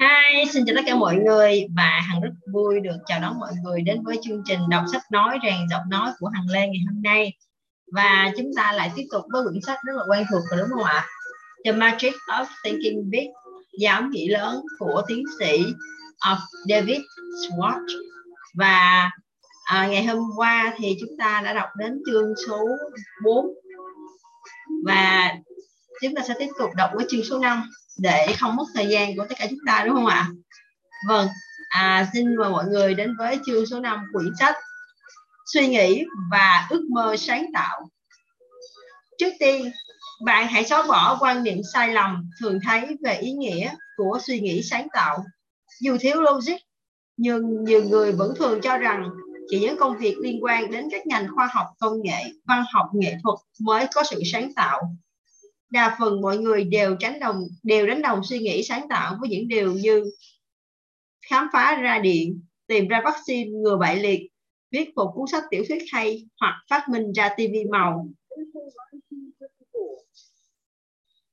Hi, xin chào tất cả mọi người và Hằng rất vui được chào đón mọi người đến với chương trình đọc sách nói rèn giọng nói của Hằng Lê ngày hôm nay. Và chúng ta lại tiếp tục với quyển sách rất là quen thuộc rồi đúng không ạ? The Magic of Thinking Big, giáo nghĩ lớn của tiến sĩ of David Schwartz. Và à, ngày hôm qua thì chúng ta đã đọc đến chương số 4 và chúng ta sẽ tiếp tục đọc với chương số 5 để không mất thời gian của tất cả chúng ta đúng không ạ? Vâng, à, xin mời mọi người đến với chương số 5 quyển sách Suy nghĩ và ước mơ sáng tạo. Trước tiên, bạn hãy xóa bỏ quan niệm sai lầm thường thấy về ý nghĩa của suy nghĩ sáng tạo. Dù thiếu logic, nhưng nhiều người vẫn thường cho rằng chỉ những công việc liên quan đến các ngành khoa học công nghệ, văn học nghệ thuật mới có sự sáng tạo đa phần mọi người đều tránh đồng, đều đánh đồng suy nghĩ sáng tạo với những điều như khám phá ra điện, tìm ra vaccine, ngừa bại liệt, viết một cuốn sách tiểu thuyết hay, hoặc phát minh ra tivi màu.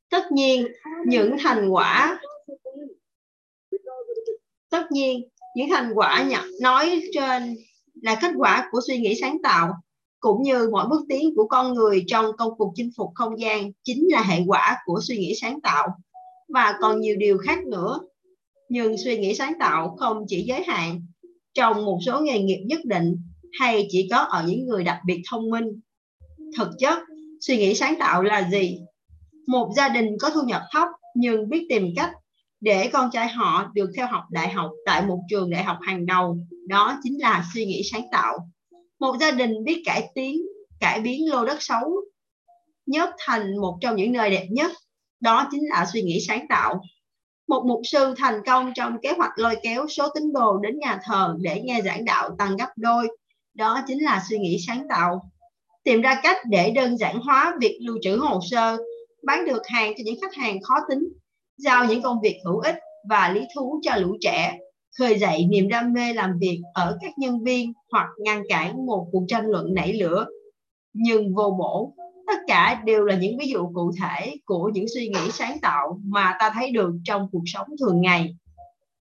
Tất nhiên, những thành quả, tất nhiên, những thành quả nhận nói trên là kết quả của suy nghĩ sáng tạo cũng như mọi bước tiến của con người trong công cuộc chinh phục không gian chính là hệ quả của suy nghĩ sáng tạo. Và còn nhiều điều khác nữa, nhưng suy nghĩ sáng tạo không chỉ giới hạn trong một số nghề nghiệp nhất định hay chỉ có ở những người đặc biệt thông minh. Thực chất, suy nghĩ sáng tạo là gì? Một gia đình có thu nhập thấp nhưng biết tìm cách để con trai họ được theo học đại học tại một trường đại học hàng đầu, đó chính là suy nghĩ sáng tạo một gia đình biết cải tiến, cải biến lô đất xấu nhất thành một trong những nơi đẹp nhất. Đó chính là suy nghĩ sáng tạo. Một mục sư thành công trong kế hoạch lôi kéo số tín đồ đến nhà thờ để nghe giảng đạo tăng gấp đôi. Đó chính là suy nghĩ sáng tạo. Tìm ra cách để đơn giản hóa việc lưu trữ hồ sơ, bán được hàng cho những khách hàng khó tính, giao những công việc hữu ích và lý thú cho lũ trẻ khơi dậy niềm đam mê làm việc ở các nhân viên hoặc ngăn cản một cuộc tranh luận nảy lửa. Nhưng vô bổ, tất cả đều là những ví dụ cụ thể của những suy nghĩ sáng tạo mà ta thấy được trong cuộc sống thường ngày.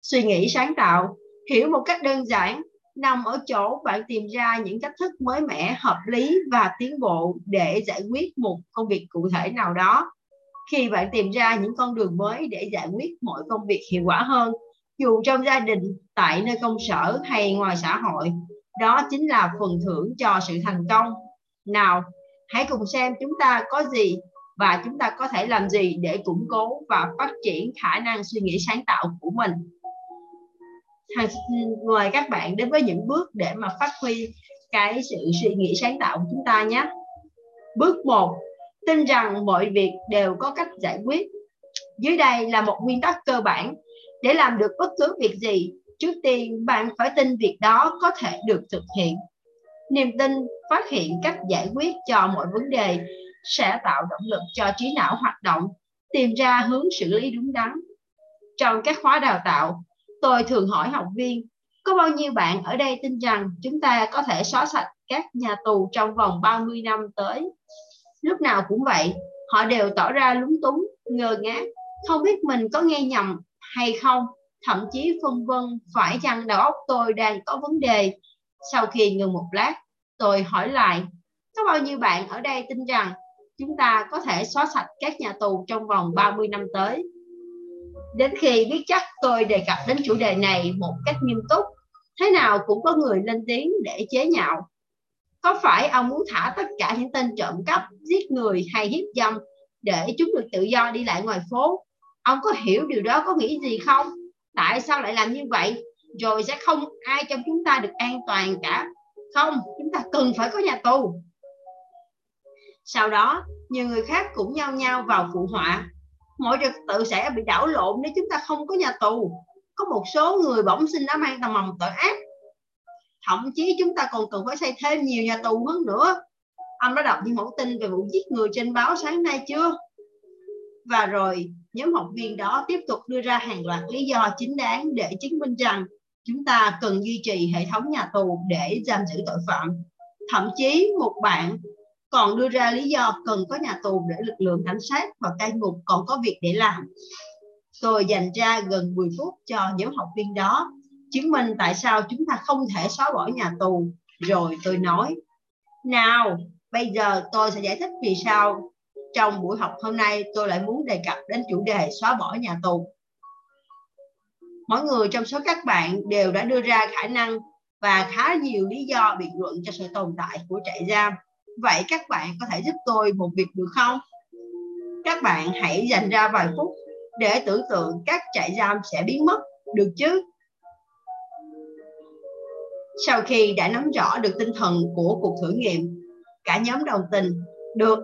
Suy nghĩ sáng tạo, hiểu một cách đơn giản, nằm ở chỗ bạn tìm ra những cách thức mới mẻ, hợp lý và tiến bộ để giải quyết một công việc cụ thể nào đó. Khi bạn tìm ra những con đường mới để giải quyết mọi công việc hiệu quả hơn dù trong gia đình tại nơi công sở hay ngoài xã hội đó chính là phần thưởng cho sự thành công. Nào hãy cùng xem chúng ta có gì và chúng ta có thể làm gì để củng cố và phát triển khả năng suy nghĩ sáng tạo của mình. Hàng, mời các bạn đến với những bước để mà phát huy cái sự suy nghĩ sáng tạo của chúng ta nhé. Bước 1 tin rằng mọi việc đều có cách giải quyết. Dưới đây là một nguyên tắc cơ bản để làm được bất cứ việc gì, trước tiên bạn phải tin việc đó có thể được thực hiện. Niềm tin phát hiện cách giải quyết cho mọi vấn đề sẽ tạo động lực cho trí não hoạt động, tìm ra hướng xử lý đúng đắn. Trong các khóa đào tạo, tôi thường hỏi học viên, có bao nhiêu bạn ở đây tin rằng chúng ta có thể xóa sạch các nhà tù trong vòng 30 năm tới? Lúc nào cũng vậy, họ đều tỏ ra lúng túng, ngơ ngác, không biết mình có nghe nhầm hay không? Thậm chí phân vân phải chăng đầu óc tôi đang có vấn đề? Sau khi ngừng một lát, tôi hỏi lại, có bao nhiêu bạn ở đây tin rằng chúng ta có thể xóa sạch các nhà tù trong vòng 30 năm tới? Đến khi biết chắc tôi đề cập đến chủ đề này một cách nghiêm túc, thế nào cũng có người lên tiếng để chế nhạo. Có phải ông muốn thả tất cả những tên trộm cắp, giết người hay hiếp dâm để chúng được tự do đi lại ngoài phố? Ông có hiểu điều đó, có nghĩ gì không? Tại sao lại làm như vậy? Rồi sẽ không ai trong chúng ta được an toàn cả. Không, chúng ta cần phải có nhà tù. Sau đó, nhiều người khác cũng nhau nhau vào phụ họa. Mọi trật tự sẽ bị đảo lộn nếu chúng ta không có nhà tù. Có một số người bỗng sinh đã mang tầm mầm tội ác. Thậm chí chúng ta còn cần phải xây thêm nhiều nhà tù hơn nữa. Ông đã đọc những mẫu tin về vụ giết người trên báo sáng nay chưa? Và rồi nhóm học viên đó tiếp tục đưa ra hàng loạt lý do chính đáng để chứng minh rằng chúng ta cần duy trì hệ thống nhà tù để giam giữ tội phạm. Thậm chí một bạn còn đưa ra lý do cần có nhà tù để lực lượng cảnh sát và cai ngục còn có việc để làm. Tôi dành ra gần 10 phút cho nhóm học viên đó, chứng minh tại sao chúng ta không thể xóa bỏ nhà tù. Rồi tôi nói, nào, bây giờ tôi sẽ giải thích vì sao trong buổi học hôm nay tôi lại muốn đề cập đến chủ đề xóa bỏ nhà tù. Mỗi người trong số các bạn đều đã đưa ra khả năng và khá nhiều lý do biện luận cho sự tồn tại của trại giam. Vậy các bạn có thể giúp tôi một việc được không? Các bạn hãy dành ra vài phút để tưởng tượng các trại giam sẽ biến mất, được chứ? Sau khi đã nắm rõ được tinh thần của cuộc thử nghiệm, cả nhóm đồng tình, được,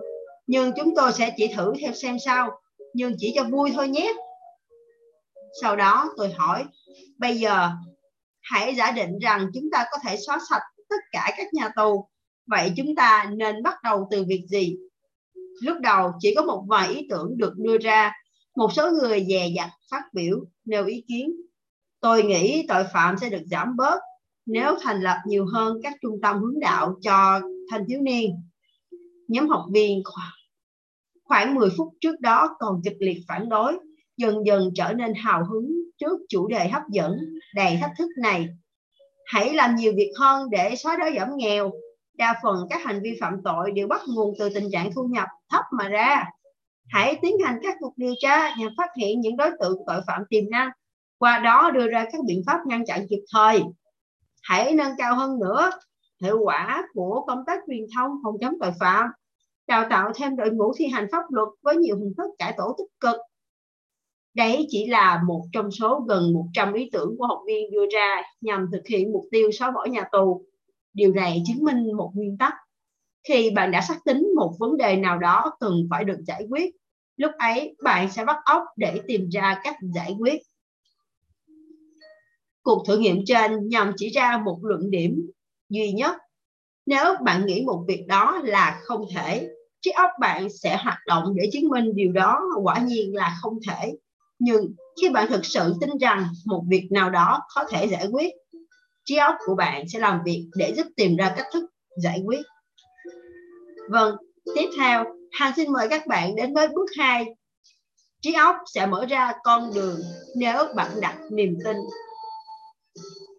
nhưng chúng tôi sẽ chỉ thử theo xem sao, nhưng chỉ cho vui thôi nhé. Sau đó tôi hỏi, bây giờ hãy giả định rằng chúng ta có thể xóa sạch tất cả các nhà tù. Vậy chúng ta nên bắt đầu từ việc gì? Lúc đầu chỉ có một vài ý tưởng được đưa ra. Một số người dè dặt phát biểu, nêu ý kiến. Tôi nghĩ tội phạm sẽ được giảm bớt nếu thành lập nhiều hơn các trung tâm hướng đạo cho thanh thiếu niên. Nhóm học viên khoảng 10 phút trước đó còn kịch liệt phản đối, dần dần trở nên hào hứng trước chủ đề hấp dẫn, đầy thách thức này. Hãy làm nhiều việc hơn để xóa đói giảm nghèo. Đa phần các hành vi phạm tội đều bắt nguồn từ tình trạng thu nhập thấp mà ra. Hãy tiến hành các cuộc điều tra nhằm phát hiện những đối tượng tội phạm tiềm năng, qua đó đưa ra các biện pháp ngăn chặn kịp thời. Hãy nâng cao hơn nữa hiệu quả của công tác truyền thông phòng chống tội phạm, đào tạo thêm đội ngũ thi hành pháp luật với nhiều hình thức cải tổ tích cực Đấy chỉ là một trong số gần 100 ý tưởng của học viên đưa ra nhằm thực hiện mục tiêu xóa bỏ nhà tù. Điều này chứng minh một nguyên tắc. Khi bạn đã xác tính một vấn đề nào đó cần phải được giải quyết, lúc ấy bạn sẽ bắt óc để tìm ra cách giải quyết. Cuộc thử nghiệm trên nhằm chỉ ra một luận điểm duy nhất. Nếu bạn nghĩ một việc đó là không thể, trí óc bạn sẽ hoạt động để chứng minh điều đó, quả nhiên là không thể. Nhưng khi bạn thực sự tin rằng một việc nào đó có thể giải quyết, trí óc của bạn sẽ làm việc để giúp tìm ra cách thức giải quyết. Vâng tiếp theo, Hằng xin mời các bạn đến với bước 2 trí óc sẽ mở ra con đường nếu bạn đặt niềm tin.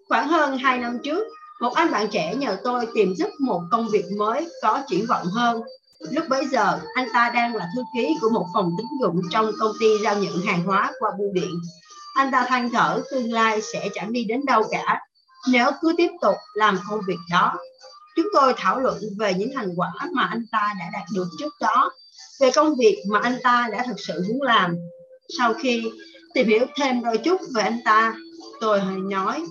Khoảng hơn 2 năm trước, một anh bạn trẻ nhờ tôi tìm giúp một công việc mới có triển vọng hơn. Lúc bấy giờ, anh ta đang là thư ký của một phòng tín dụng trong công ty giao nhận hàng hóa qua bưu điện. Anh ta than thở tương lai sẽ chẳng đi đến đâu cả nếu cứ tiếp tục làm công việc đó. Chúng tôi thảo luận về những thành quả mà anh ta đã đạt được trước đó, về công việc mà anh ta đã thực sự muốn làm. Sau khi tìm hiểu thêm đôi chút về anh ta, tôi hơi nói,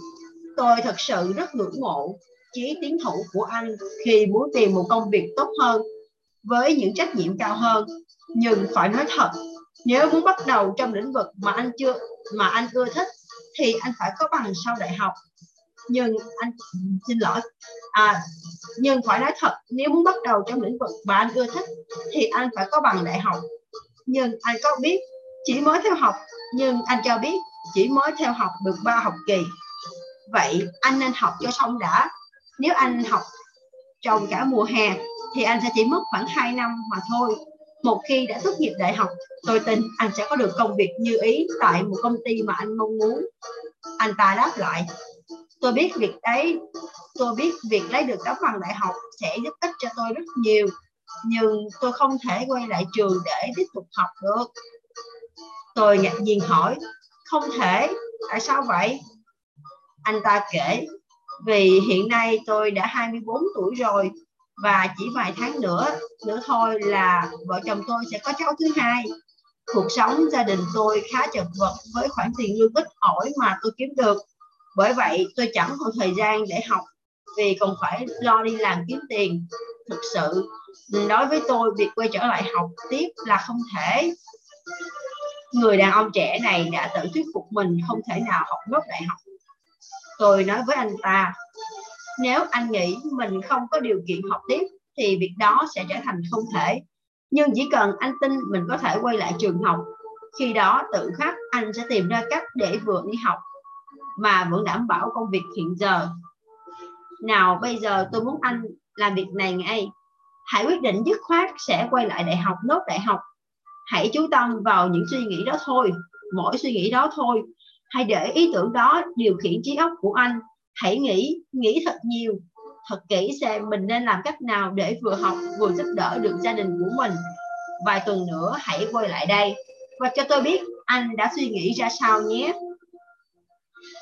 tôi thật sự rất ngưỡng mộ chí tiến thủ của anh khi muốn tìm một công việc tốt hơn với những trách nhiệm cao hơn. Nhưng phải nói thật nếu muốn bắt đầu trong lĩnh vực mà anh chưa mà anh ưa thích thì anh phải có bằng sau đại học. Nhưng anh xin lỗi à, nhưng phải nói thật nếu muốn bắt đầu trong lĩnh vực mà anh ưa thích thì anh phải có bằng đại học. Nhưng anh có biết chỉ mới theo học nhưng anh cho biết chỉ mới theo học được ba học kỳ. Vậy anh nên học cho xong đã. Nếu anh học trong cả mùa hè thì anh sẽ chỉ mất khoảng 2 năm mà thôi. Một khi đã tốt nghiệp đại học, tôi tin anh sẽ có được công việc như ý tại một công ty mà anh mong muốn. Anh ta đáp lại, tôi biết việc đấy, tôi biết việc lấy được tấm bằng đại học sẽ giúp ích cho tôi rất nhiều, nhưng tôi không thể quay lại trường để tiếp tục học được. Tôi ngạc nhiên hỏi, không thể, tại sao vậy? Anh ta kể, vì hiện nay tôi đã 24 tuổi rồi và chỉ vài tháng nữa nữa thôi là vợ chồng tôi sẽ có cháu thứ hai. Cuộc sống gia đình tôi khá chật vật với khoản tiền lương ít ỏi mà tôi kiếm được. Bởi vậy, tôi chẳng còn thời gian để học vì còn phải lo đi làm kiếm tiền. Thực sự đối với tôi, việc quay trở lại học tiếp là không thể. Người đàn ông trẻ này đã tự thuyết phục mình không thể nào học nốt đại học. Tôi nói với anh ta nếu anh nghĩ mình không có điều kiện học tiếp thì việc đó sẽ trở thành không thể. Nhưng chỉ cần anh tin mình có thể quay lại trường học, khi đó tự khắc anh sẽ tìm ra cách để vừa đi học mà vẫn đảm bảo công việc hiện giờ. Nào bây giờ tôi muốn anh làm việc này ngay. Hãy quyết định dứt khoát sẽ quay lại đại học, nốt đại học. Hãy chú tâm vào những suy nghĩ đó thôi. mỗi suy nghĩ đó thôi. Hãy để ý tưởng đó điều khiển trí óc của anh. Hãy nghĩ, nghĩ thật nhiều, thật kỹ xem mình nên làm cách nào để vừa học vừa giúp đỡ được gia đình của mình. Vài tuần nữa hãy quay lại đây và cho tôi biết anh đã suy nghĩ ra sao nhé.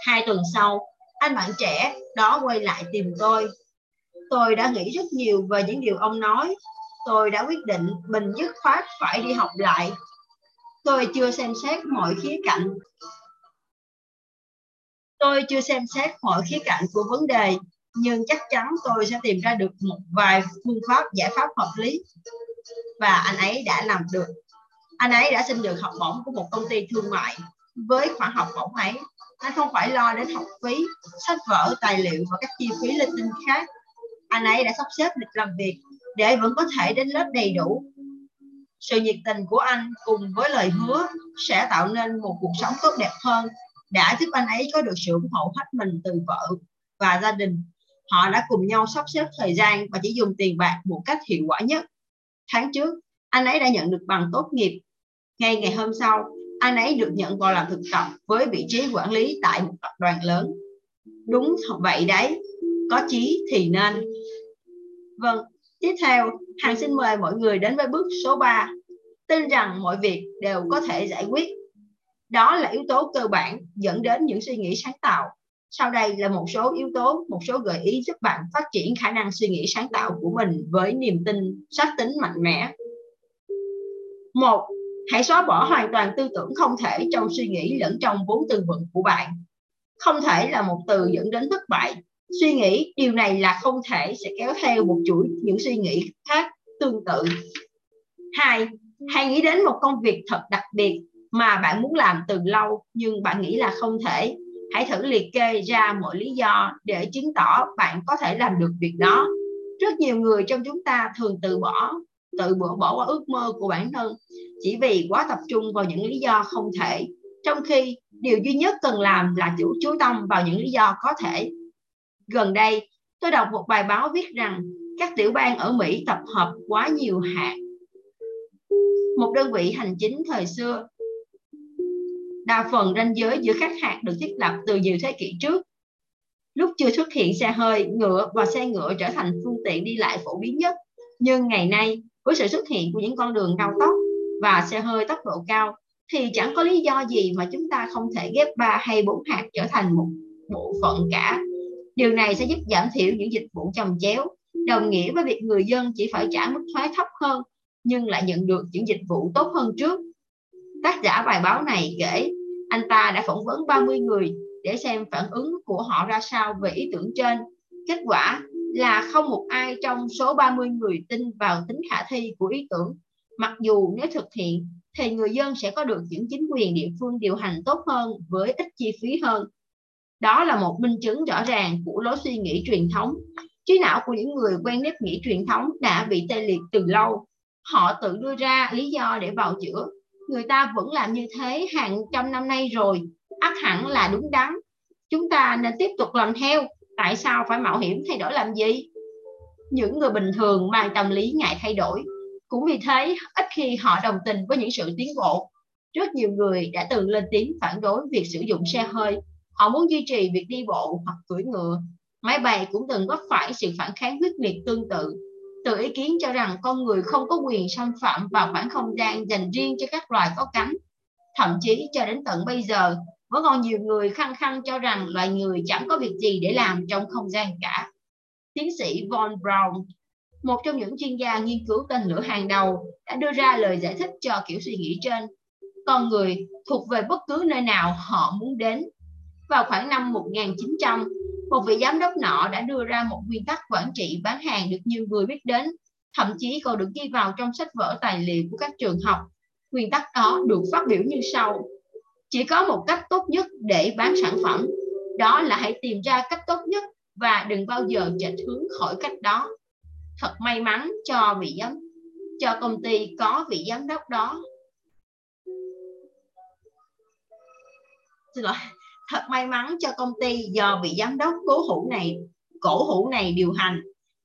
Hai tuần sau, anh bạn trẻ đó quay lại tìm tôi. Tôi đã nghĩ rất nhiều về những điều ông nói. Tôi đã quyết định mình dứt khoát phải đi học lại. Tôi chưa xem xét mọi khía cạnh. Tôi chưa xem xét mọi khía cạnh của vấn đề, nhưng chắc chắn tôi sẽ tìm ra được một vài phương pháp giải pháp hợp lý. Và anh ấy đã làm được. Anh ấy đã xin được học bổng của một công ty thương mại. Với khoản học bổng ấy, anh không phải lo đến học phí, sách vở, tài liệu và các chi phí linh tinh khác. Anh ấy đã sắp xếp lịch làm việc để vẫn có thể đến lớp đầy đủ. Sự nhiệt tình của anh cùng với lời hứa sẽ tạo nên một cuộc sống tốt đẹp hơn đã giúp anh ấy có được sự ủng hộ hết mình từ vợ và gia đình. Họ đã cùng nhau sắp xếp thời gian và chỉ dùng tiền bạc một cách hiệu quả nhất. Tháng trước, anh ấy đã nhận được bằng tốt nghiệp. Ngay ngày hôm sau, anh ấy được nhận vào làm thực tập với vị trí quản lý tại một tập đoàn lớn. Đúng vậy đấy, có chí thì nên. Vâng, tiếp theo, hàng xin mời mọi người đến với bước số 3. Tin rằng mọi việc đều có thể giải quyết. Đó là yếu tố cơ bản dẫn đến những suy nghĩ sáng tạo. Sau đây là một số yếu tố, một số gợi ý giúp bạn phát triển khả năng suy nghĩ sáng tạo của mình với niềm tin, xác tính mạnh mẽ. Một, hãy xóa bỏ hoàn toàn tư tưởng không thể trong suy nghĩ lẫn trong vốn từ vựng của bạn. Không thể là một từ dẫn đến thất bại. Suy nghĩ điều này là không thể sẽ kéo theo một chuỗi những suy nghĩ khác tương tự. Hai, hãy nghĩ đến một công việc thật đặc biệt mà bạn muốn làm từ lâu nhưng bạn nghĩ là không thể. Hãy thử liệt kê ra mọi lý do để chứng tỏ bạn có thể làm được việc đó. Rất nhiều người trong chúng ta thường từ bỏ, tự bỏ bỏ qua ước mơ của bản thân chỉ vì quá tập trung vào những lý do không thể, trong khi điều duy nhất cần làm là chủ, chú tâm vào những lý do có thể gần đây, tôi đọc một bài báo viết rằng các tiểu bang ở Mỹ tập hợp quá nhiều hạt một đơn vị hành chính thời xưa đa phần ranh giới giữa các hạt được thiết lập từ nhiều thế kỷ trước lúc chưa xuất hiện xe hơi ngựa và xe ngựa trở thành phương tiện đi lại phổ biến nhất nhưng ngày nay với sự xuất hiện của những con đường cao tốc và xe hơi tốc độ cao thì chẳng có lý do gì mà chúng ta không thể ghép ba hay bốn hạt trở thành một bộ phận cả. Điều này sẽ giúp giảm thiểu những dịch vụ chồng chéo, đồng nghĩa với việc người dân chỉ phải trả mức thuế thấp hơn nhưng lại nhận được những dịch vụ tốt hơn trước. Tác giả bài báo này kể, anh ta đã phỏng vấn 30 người để xem phản ứng của họ ra sao về ý tưởng trên. Kết quả là không một ai trong số 30 người tin vào tính khả thi của ý tưởng. Mặc dù nếu thực hiện, thì người dân sẽ có được những chính quyền địa phương điều hành tốt hơn với ít chi phí hơn. Đó là một minh chứng rõ ràng của lối suy nghĩ truyền thống. Trí não của những người quen nếp nghĩ truyền thống đã bị tê liệt từ lâu. Họ tự đưa ra lý do để bào chữa. Người ta vẫn làm như thế hàng trăm năm nay rồi. ắt hẳn là đúng đắn. Chúng ta nên tiếp tục làm theo. Tại sao phải mạo hiểm thay đổi làm gì? Những người bình thường mang tâm lý ngại thay đổi. Cũng vì thế, ít khi họ đồng tình với những sự tiến bộ. Rất nhiều người đã từng lên tiếng phản đối việc sử dụng xe hơi. Họ muốn duy trì việc đi bộ hoặc cưỡi ngựa. Máy bay cũng từng vấp phải sự phản kháng quyết liệt tương tự từ ý kiến cho rằng con người không có quyền xâm phạm vào khoảng không gian dành riêng cho các loài có cánh thậm chí cho đến tận bây giờ vẫn còn nhiều người khăng khăng cho rằng loài người chẳng có việc gì để làm trong không gian cả. Tiến sĩ Von Braun, một trong những chuyên gia nghiên cứu tên lửa hàng đầu, đã đưa ra lời giải thích cho kiểu suy nghĩ trên. Con người thuộc về bất cứ nơi nào họ muốn đến. Vào khoảng năm 1900, một vị giám đốc nọ đã đưa ra một nguyên tắc quản trị bán hàng được nhiều người biết đến, thậm chí còn được ghi vào trong sách vở tài liệu của các trường học. Nguyên tắc đó được phát biểu như sau. Chỉ có một cách tốt nhất để bán sản phẩm. Đó là hãy tìm ra cách tốt nhất và đừng bao giờ chệch hướng khỏi cách đó. Thật may mắn cho vị giám cho công ty có vị giám đốc đó. Xin lỗi thật may mắn cho công ty do vị giám đốc cố hữu này cổ hữu này điều hành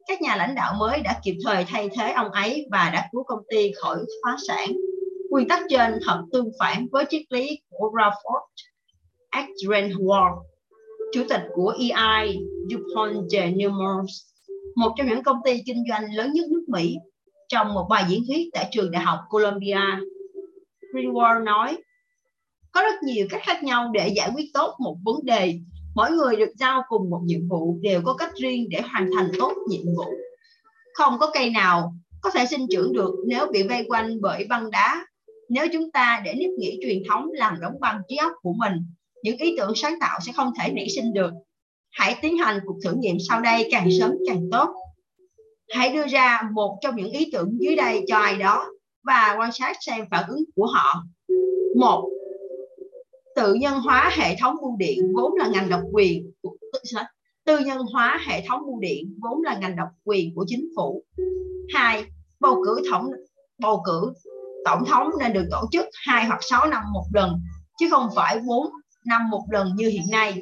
các nhà lãnh đạo mới đã kịp thời thay thế ông ấy và đã cứu công ty khỏi phá sản quy tắc trên thật tương phản với triết lý của Ralph Adrian Ward, chủ tịch của EI DuPont de Nemours, một trong những công ty kinh doanh lớn nhất nước Mỹ. Trong một bài diễn thuyết tại trường đại học Columbia, Greenwald nói, có rất nhiều cách khác nhau để giải quyết tốt một vấn đề. Mỗi người được giao cùng một nhiệm vụ đều có cách riêng để hoàn thành tốt nhiệm vụ. Không có cây nào có thể sinh trưởng được nếu bị vây quanh bởi băng đá. Nếu chúng ta để nếp nghĩ truyền thống làm đóng băng trí óc của mình, những ý tưởng sáng tạo sẽ không thể nảy sinh được. Hãy tiến hành cuộc thử nghiệm sau đây càng sớm càng tốt. Hãy đưa ra một trong những ý tưởng dưới đây cho ai đó và quan sát xem phản ứng của họ. Một, tự nhân hóa hệ thống bưu điện vốn là ngành độc quyền tư nhân hóa hệ thống bưu điện vốn là ngành độc quyền của chính phủ. Hai, bầu cử tổng bầu cử tổng thống nên được tổ chức hai hoặc 6 năm một lần chứ không phải 4 năm một lần như hiện nay.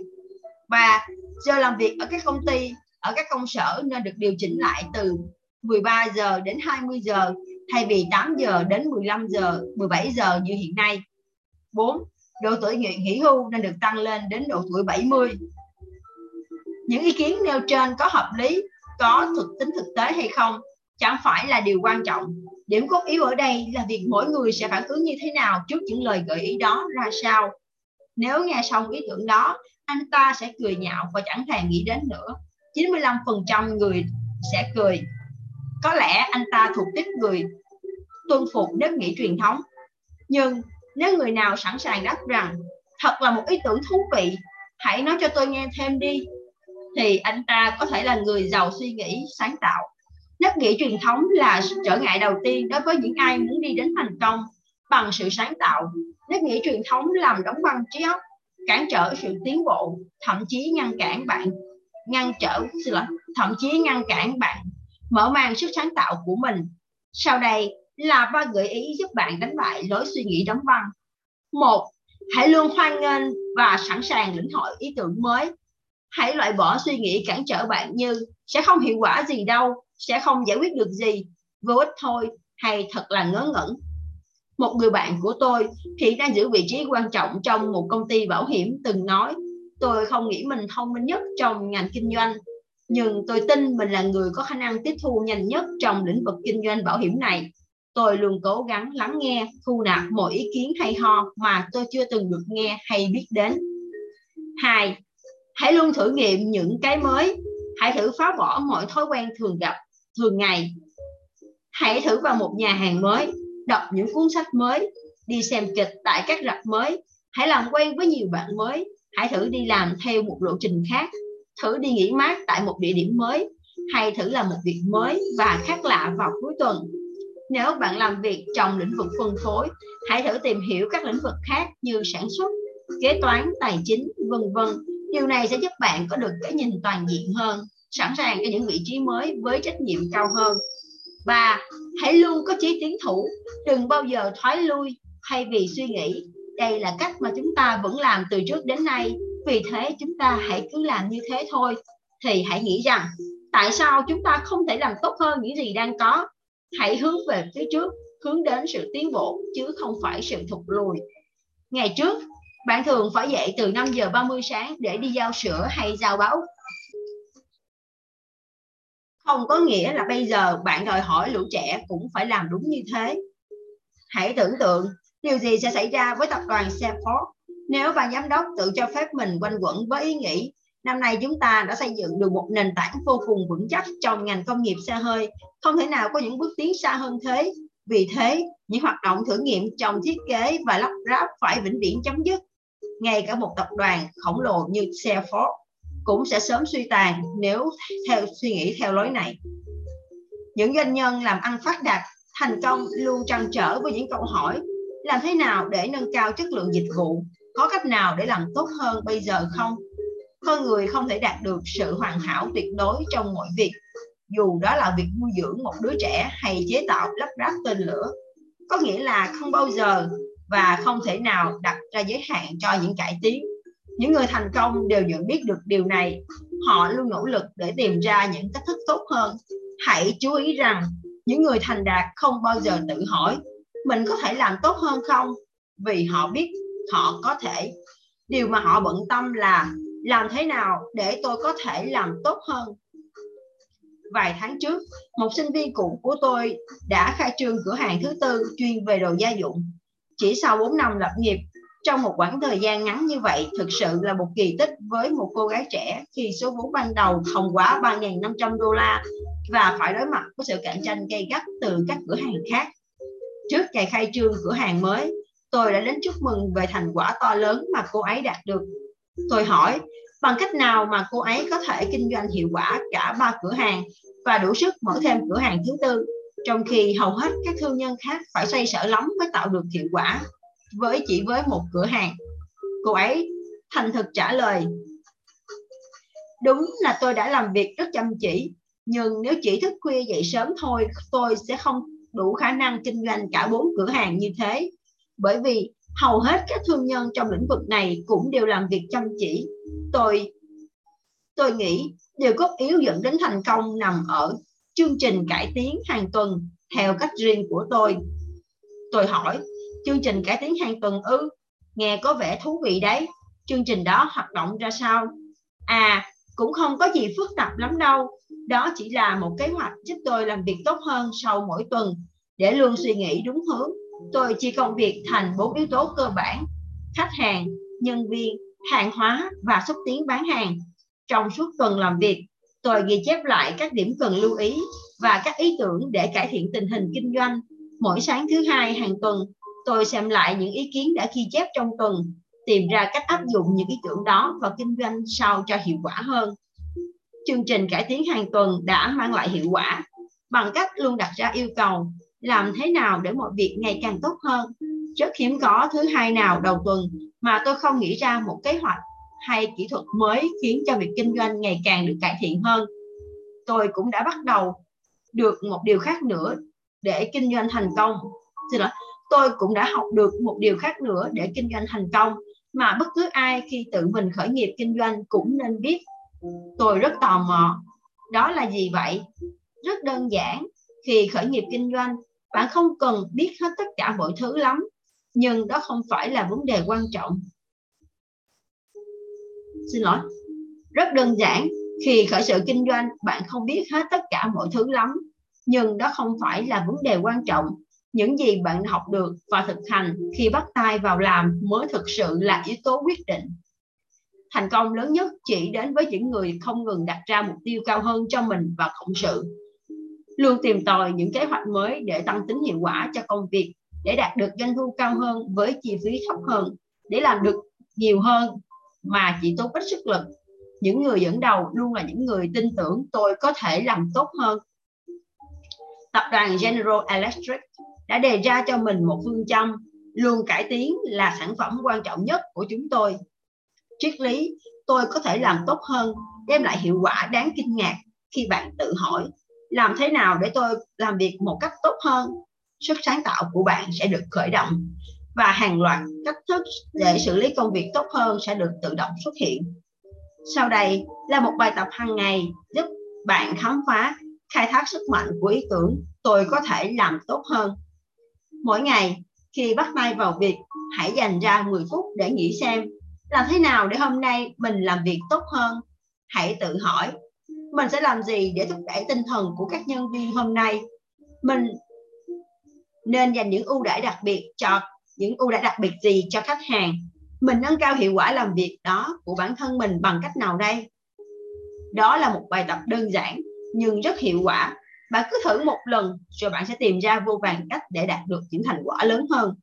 Và giờ làm việc ở các công ty, ở các công sở nên được điều chỉnh lại từ 13 giờ đến 20 giờ thay vì 8 giờ đến 15 giờ, 17 giờ như hiện nay. 4. Độ tuổi nghỉ, nghỉ hưu nên được tăng lên đến độ tuổi 70. Những ý kiến nêu trên có hợp lý, có thực tính thực tế hay không chẳng phải là điều quan trọng. Điểm cốt yếu ở đây là việc mỗi người sẽ phản ứng như thế nào trước những lời gợi ý đó ra sao. Nếu nghe xong ý tưởng đó, anh ta sẽ cười nhạo và chẳng thèm nghĩ đến nữa. 95% người sẽ cười. Có lẽ anh ta thuộc tiếp người tuân phục nếp nghĩ truyền thống. Nhưng nếu người nào sẵn sàng đáp rằng thật là một ý tưởng thú vị, hãy nói cho tôi nghe thêm đi, thì anh ta có thể là người giàu suy nghĩ, sáng tạo. Nếp nghĩ truyền thống là trở ngại đầu tiên đối với những ai muốn đi đến thành công bằng sự sáng tạo. Nếp nghĩ truyền thống làm đóng băng trí óc, cản trở sự tiến bộ, thậm chí ngăn cản bạn, ngăn trở, xin lỗi, thậm chí ngăn cản bạn mở mang sức sáng tạo của mình. Sau đây là ba gợi ý giúp bạn đánh bại lối suy nghĩ đóng băng. Một, hãy luôn hoan nghênh và sẵn sàng lĩnh hội ý tưởng mới. Hãy loại bỏ suy nghĩ cản trở bạn như sẽ không hiệu quả gì đâu, sẽ không giải quyết được gì, vô ích thôi, hay thật là ngớ ngẩn. Một người bạn của tôi hiện đang giữ vị trí quan trọng trong một công ty bảo hiểm từng nói tôi không nghĩ mình thông minh nhất trong ngành kinh doanh nhưng tôi tin mình là người có khả năng tiếp thu nhanh nhất trong lĩnh vực kinh doanh bảo hiểm này tôi luôn cố gắng lắng nghe, thu nạp mọi ý kiến hay ho mà tôi chưa từng được nghe hay biết đến. Hai, hãy luôn thử nghiệm những cái mới. Hãy thử phá bỏ mọi thói quen thường gặp, thường ngày. Hãy thử vào một nhà hàng mới, đọc những cuốn sách mới, đi xem kịch tại các rạp mới. Hãy làm quen với nhiều bạn mới. Hãy thử đi làm theo một lộ trình khác. Thử đi nghỉ mát tại một địa điểm mới. Hay thử làm một việc mới và khác lạ vào cuối tuần nếu bạn làm việc trong lĩnh vực phân phối, hãy thử tìm hiểu các lĩnh vực khác như sản xuất, kế toán, tài chính, vân vân. Điều này sẽ giúp bạn có được cái nhìn toàn diện hơn, sẵn sàng cho những vị trí mới với trách nhiệm cao hơn. Và hãy luôn có chí tiến thủ. Đừng bao giờ thoái lui thay vì suy nghĩ. Đây là cách mà chúng ta vẫn làm từ trước đến nay. Vì thế, chúng ta hãy cứ làm như thế thôi. Thì hãy nghĩ rằng, tại sao chúng ta không thể làm tốt hơn những gì đang có? Hãy hướng về phía trước, hướng đến sự tiến bộ, chứ không phải sự thụt lùi. Ngày trước, bạn thường phải dậy từ 5 giờ 30 sáng để đi giao sữa hay giao báo không có nghĩa là bây giờ bạn đòi hỏi lũ trẻ cũng phải làm đúng như thế. Hãy tưởng tượng, điều gì sẽ xảy ra với tập đoàn Salesforce nếu ban giám đốc tự cho phép mình quanh quẩn với ý nghĩ năm nay chúng ta đã xây dựng được một nền tảng vô cùng vững chắc trong ngành công nghiệp xe hơi, không thể nào có những bước tiến xa hơn thế. Vì thế, những hoạt động thử nghiệm trong thiết kế và lắp ráp phải vĩnh viễn chấm dứt. Ngay cả một tập đoàn khổng lồ như xe Ford cũng sẽ sớm suy tàn nếu theo suy nghĩ theo lối này. Những doanh nhân làm ăn phát đạt, thành công luôn trăn trở với những câu hỏi làm thế nào để nâng cao chất lượng dịch vụ có cách nào để làm tốt hơn bây giờ không con người không thể đạt được sự hoàn hảo tuyệt đối trong mọi việc, dù đó là việc nuôi dưỡng một đứa trẻ hay chế tạo, lắp ráp tên lửa. Có nghĩa là không bao giờ và không thể nào đặt ra giới hạn cho những cải tiến. Những người thành công đều nhận biết được điều này. Họ luôn nỗ lực để tìm ra những cách thức tốt hơn. Hãy chú ý rằng, những người thành đạt không bao giờ tự hỏi, mình có thể làm tốt hơn không? Vì họ biết họ có thể. Điều mà họ bận tâm là làm thế nào để tôi có thể làm tốt hơn vài tháng trước một sinh viên cũ của tôi đã khai trương cửa hàng thứ tư chuyên về đồ gia dụng chỉ sau 4 năm lập nghiệp trong một khoảng thời gian ngắn như vậy thực sự là một kỳ tích với một cô gái trẻ khi số vốn ban đầu không quá 3.500 đô la và phải đối mặt với sự cạnh tranh gay gắt từ các cửa hàng khác. Trước ngày khai trương cửa hàng mới, tôi đã đến chúc mừng về thành quả to lớn mà cô ấy đạt được. Tôi hỏi, bằng cách nào mà cô ấy có thể kinh doanh hiệu quả cả ba cửa hàng và đủ sức mở thêm cửa hàng thứ tư, trong khi hầu hết các thương nhân khác phải xoay sở lắm mới tạo được hiệu quả với chỉ với một cửa hàng. Cô ấy thành thực trả lời, đúng là tôi đã làm việc rất chăm chỉ, nhưng nếu chỉ thức khuya dậy sớm thôi, tôi sẽ không đủ khả năng kinh doanh cả bốn cửa hàng như thế. Bởi vì hầu hết các thương nhân trong lĩnh vực này cũng đều làm việc chăm chỉ. Tôi tôi nghĩ điều cốt yếu dẫn đến thành công nằm ở chương trình cải tiến hàng tuần theo cách riêng của tôi. Tôi hỏi, chương trình cải tiến hàng tuần ư? Nghe có vẻ thú vị đấy. Chương trình đó hoạt động ra sao? À, cũng không có gì phức tạp lắm đâu. Đó chỉ là một kế hoạch giúp tôi làm việc tốt hơn sau mỗi tuần để luôn suy nghĩ đúng hướng. Tôi chia công việc thành bốn yếu tố cơ bản: khách hàng, nhân viên, hàng hóa và xúc tiến bán hàng. Trong suốt tuần làm việc, tôi ghi chép lại các điểm cần lưu ý và các ý tưởng để cải thiện tình hình kinh doanh. Mỗi sáng thứ hai hàng tuần, tôi xem lại những ý kiến đã ghi chép trong tuần, tìm ra cách áp dụng những ý tưởng đó vào kinh doanh sao cho hiệu quả hơn. Chương trình cải tiến hàng tuần đã mang lại hiệu quả bằng cách luôn đặt ra yêu cầu làm thế nào để mọi việc ngày càng tốt hơn. Rất hiếm có thứ hai nào đầu tuần mà tôi không nghĩ ra một kế hoạch hay kỹ thuật mới khiến cho việc kinh doanh ngày càng được cải thiện hơn. Tôi cũng đã bắt đầu được một điều khác nữa để kinh doanh thành công. Xin lỗi, tôi cũng đã học được một điều khác nữa để kinh doanh thành công mà bất cứ ai khi tự mình khởi nghiệp kinh doanh cũng nên biết. Tôi rất tò mò. Đó là gì vậy? Rất đơn giản. Khi khởi nghiệp kinh doanh, bạn không cần biết hết tất cả mọi thứ lắm, nhưng đó không phải là vấn đề quan trọng. Xin lỗi. Rất đơn giản, khi khởi sự kinh doanh, bạn không biết hết tất cả mọi thứ lắm, nhưng đó không phải là vấn đề quan trọng những gì bạn học được và thực hành khi bắt tay vào làm mới thực sự là yếu tố quyết định thành công lớn nhất chỉ đến với những người không ngừng đặt ra mục tiêu cao hơn cho mình và cộng sự luôn tìm tòi những kế hoạch mới để tăng tính hiệu quả cho công việc, để đạt được doanh thu cao hơn với chi phí thấp hơn, để làm được nhiều hơn mà chỉ tốn ít sức lực những người dẫn đầu luôn là những người tin tưởng tôi có thể làm tốt hơn tập đoàn General Electric đã đề ra cho mình một phương châm luôn cải tiến là sản phẩm quan trọng nhất của chúng tôi. Triết lý, tôi có thể làm tốt hơn, đem lại hiệu quả đáng kinh ngạc khi bạn tự hỏi làm thế nào để tôi làm việc một cách tốt hơn? Sức sáng tạo của bạn sẽ được khởi động và hàng loạt cách thức để xử lý công việc tốt hơn sẽ được tự động xuất hiện. Sau đây là một bài tập hàng ngày giúp bạn khám phá khai thác sức mạnh của ý tưởng tôi có thể làm tốt hơn. Mỗi ngày khi bắt tay vào việc, hãy dành ra 10 phút để nghĩ xem làm thế nào để hôm nay mình làm việc tốt hơn. Hãy tự hỏi mình sẽ làm gì để thúc đẩy tinh thần của các nhân viên hôm nay. Mình nên dành những ưu đãi đặc biệt cho, những ưu đãi đặc biệt gì cho khách hàng. Mình nâng cao hiệu quả làm việc đó của bản thân mình bằng cách nào đây? Đó là một bài tập đơn giản nhưng rất hiệu quả bạn cứ thử một lần rồi bạn sẽ tìm ra vô vàng cách để đạt được những thành quả lớn hơn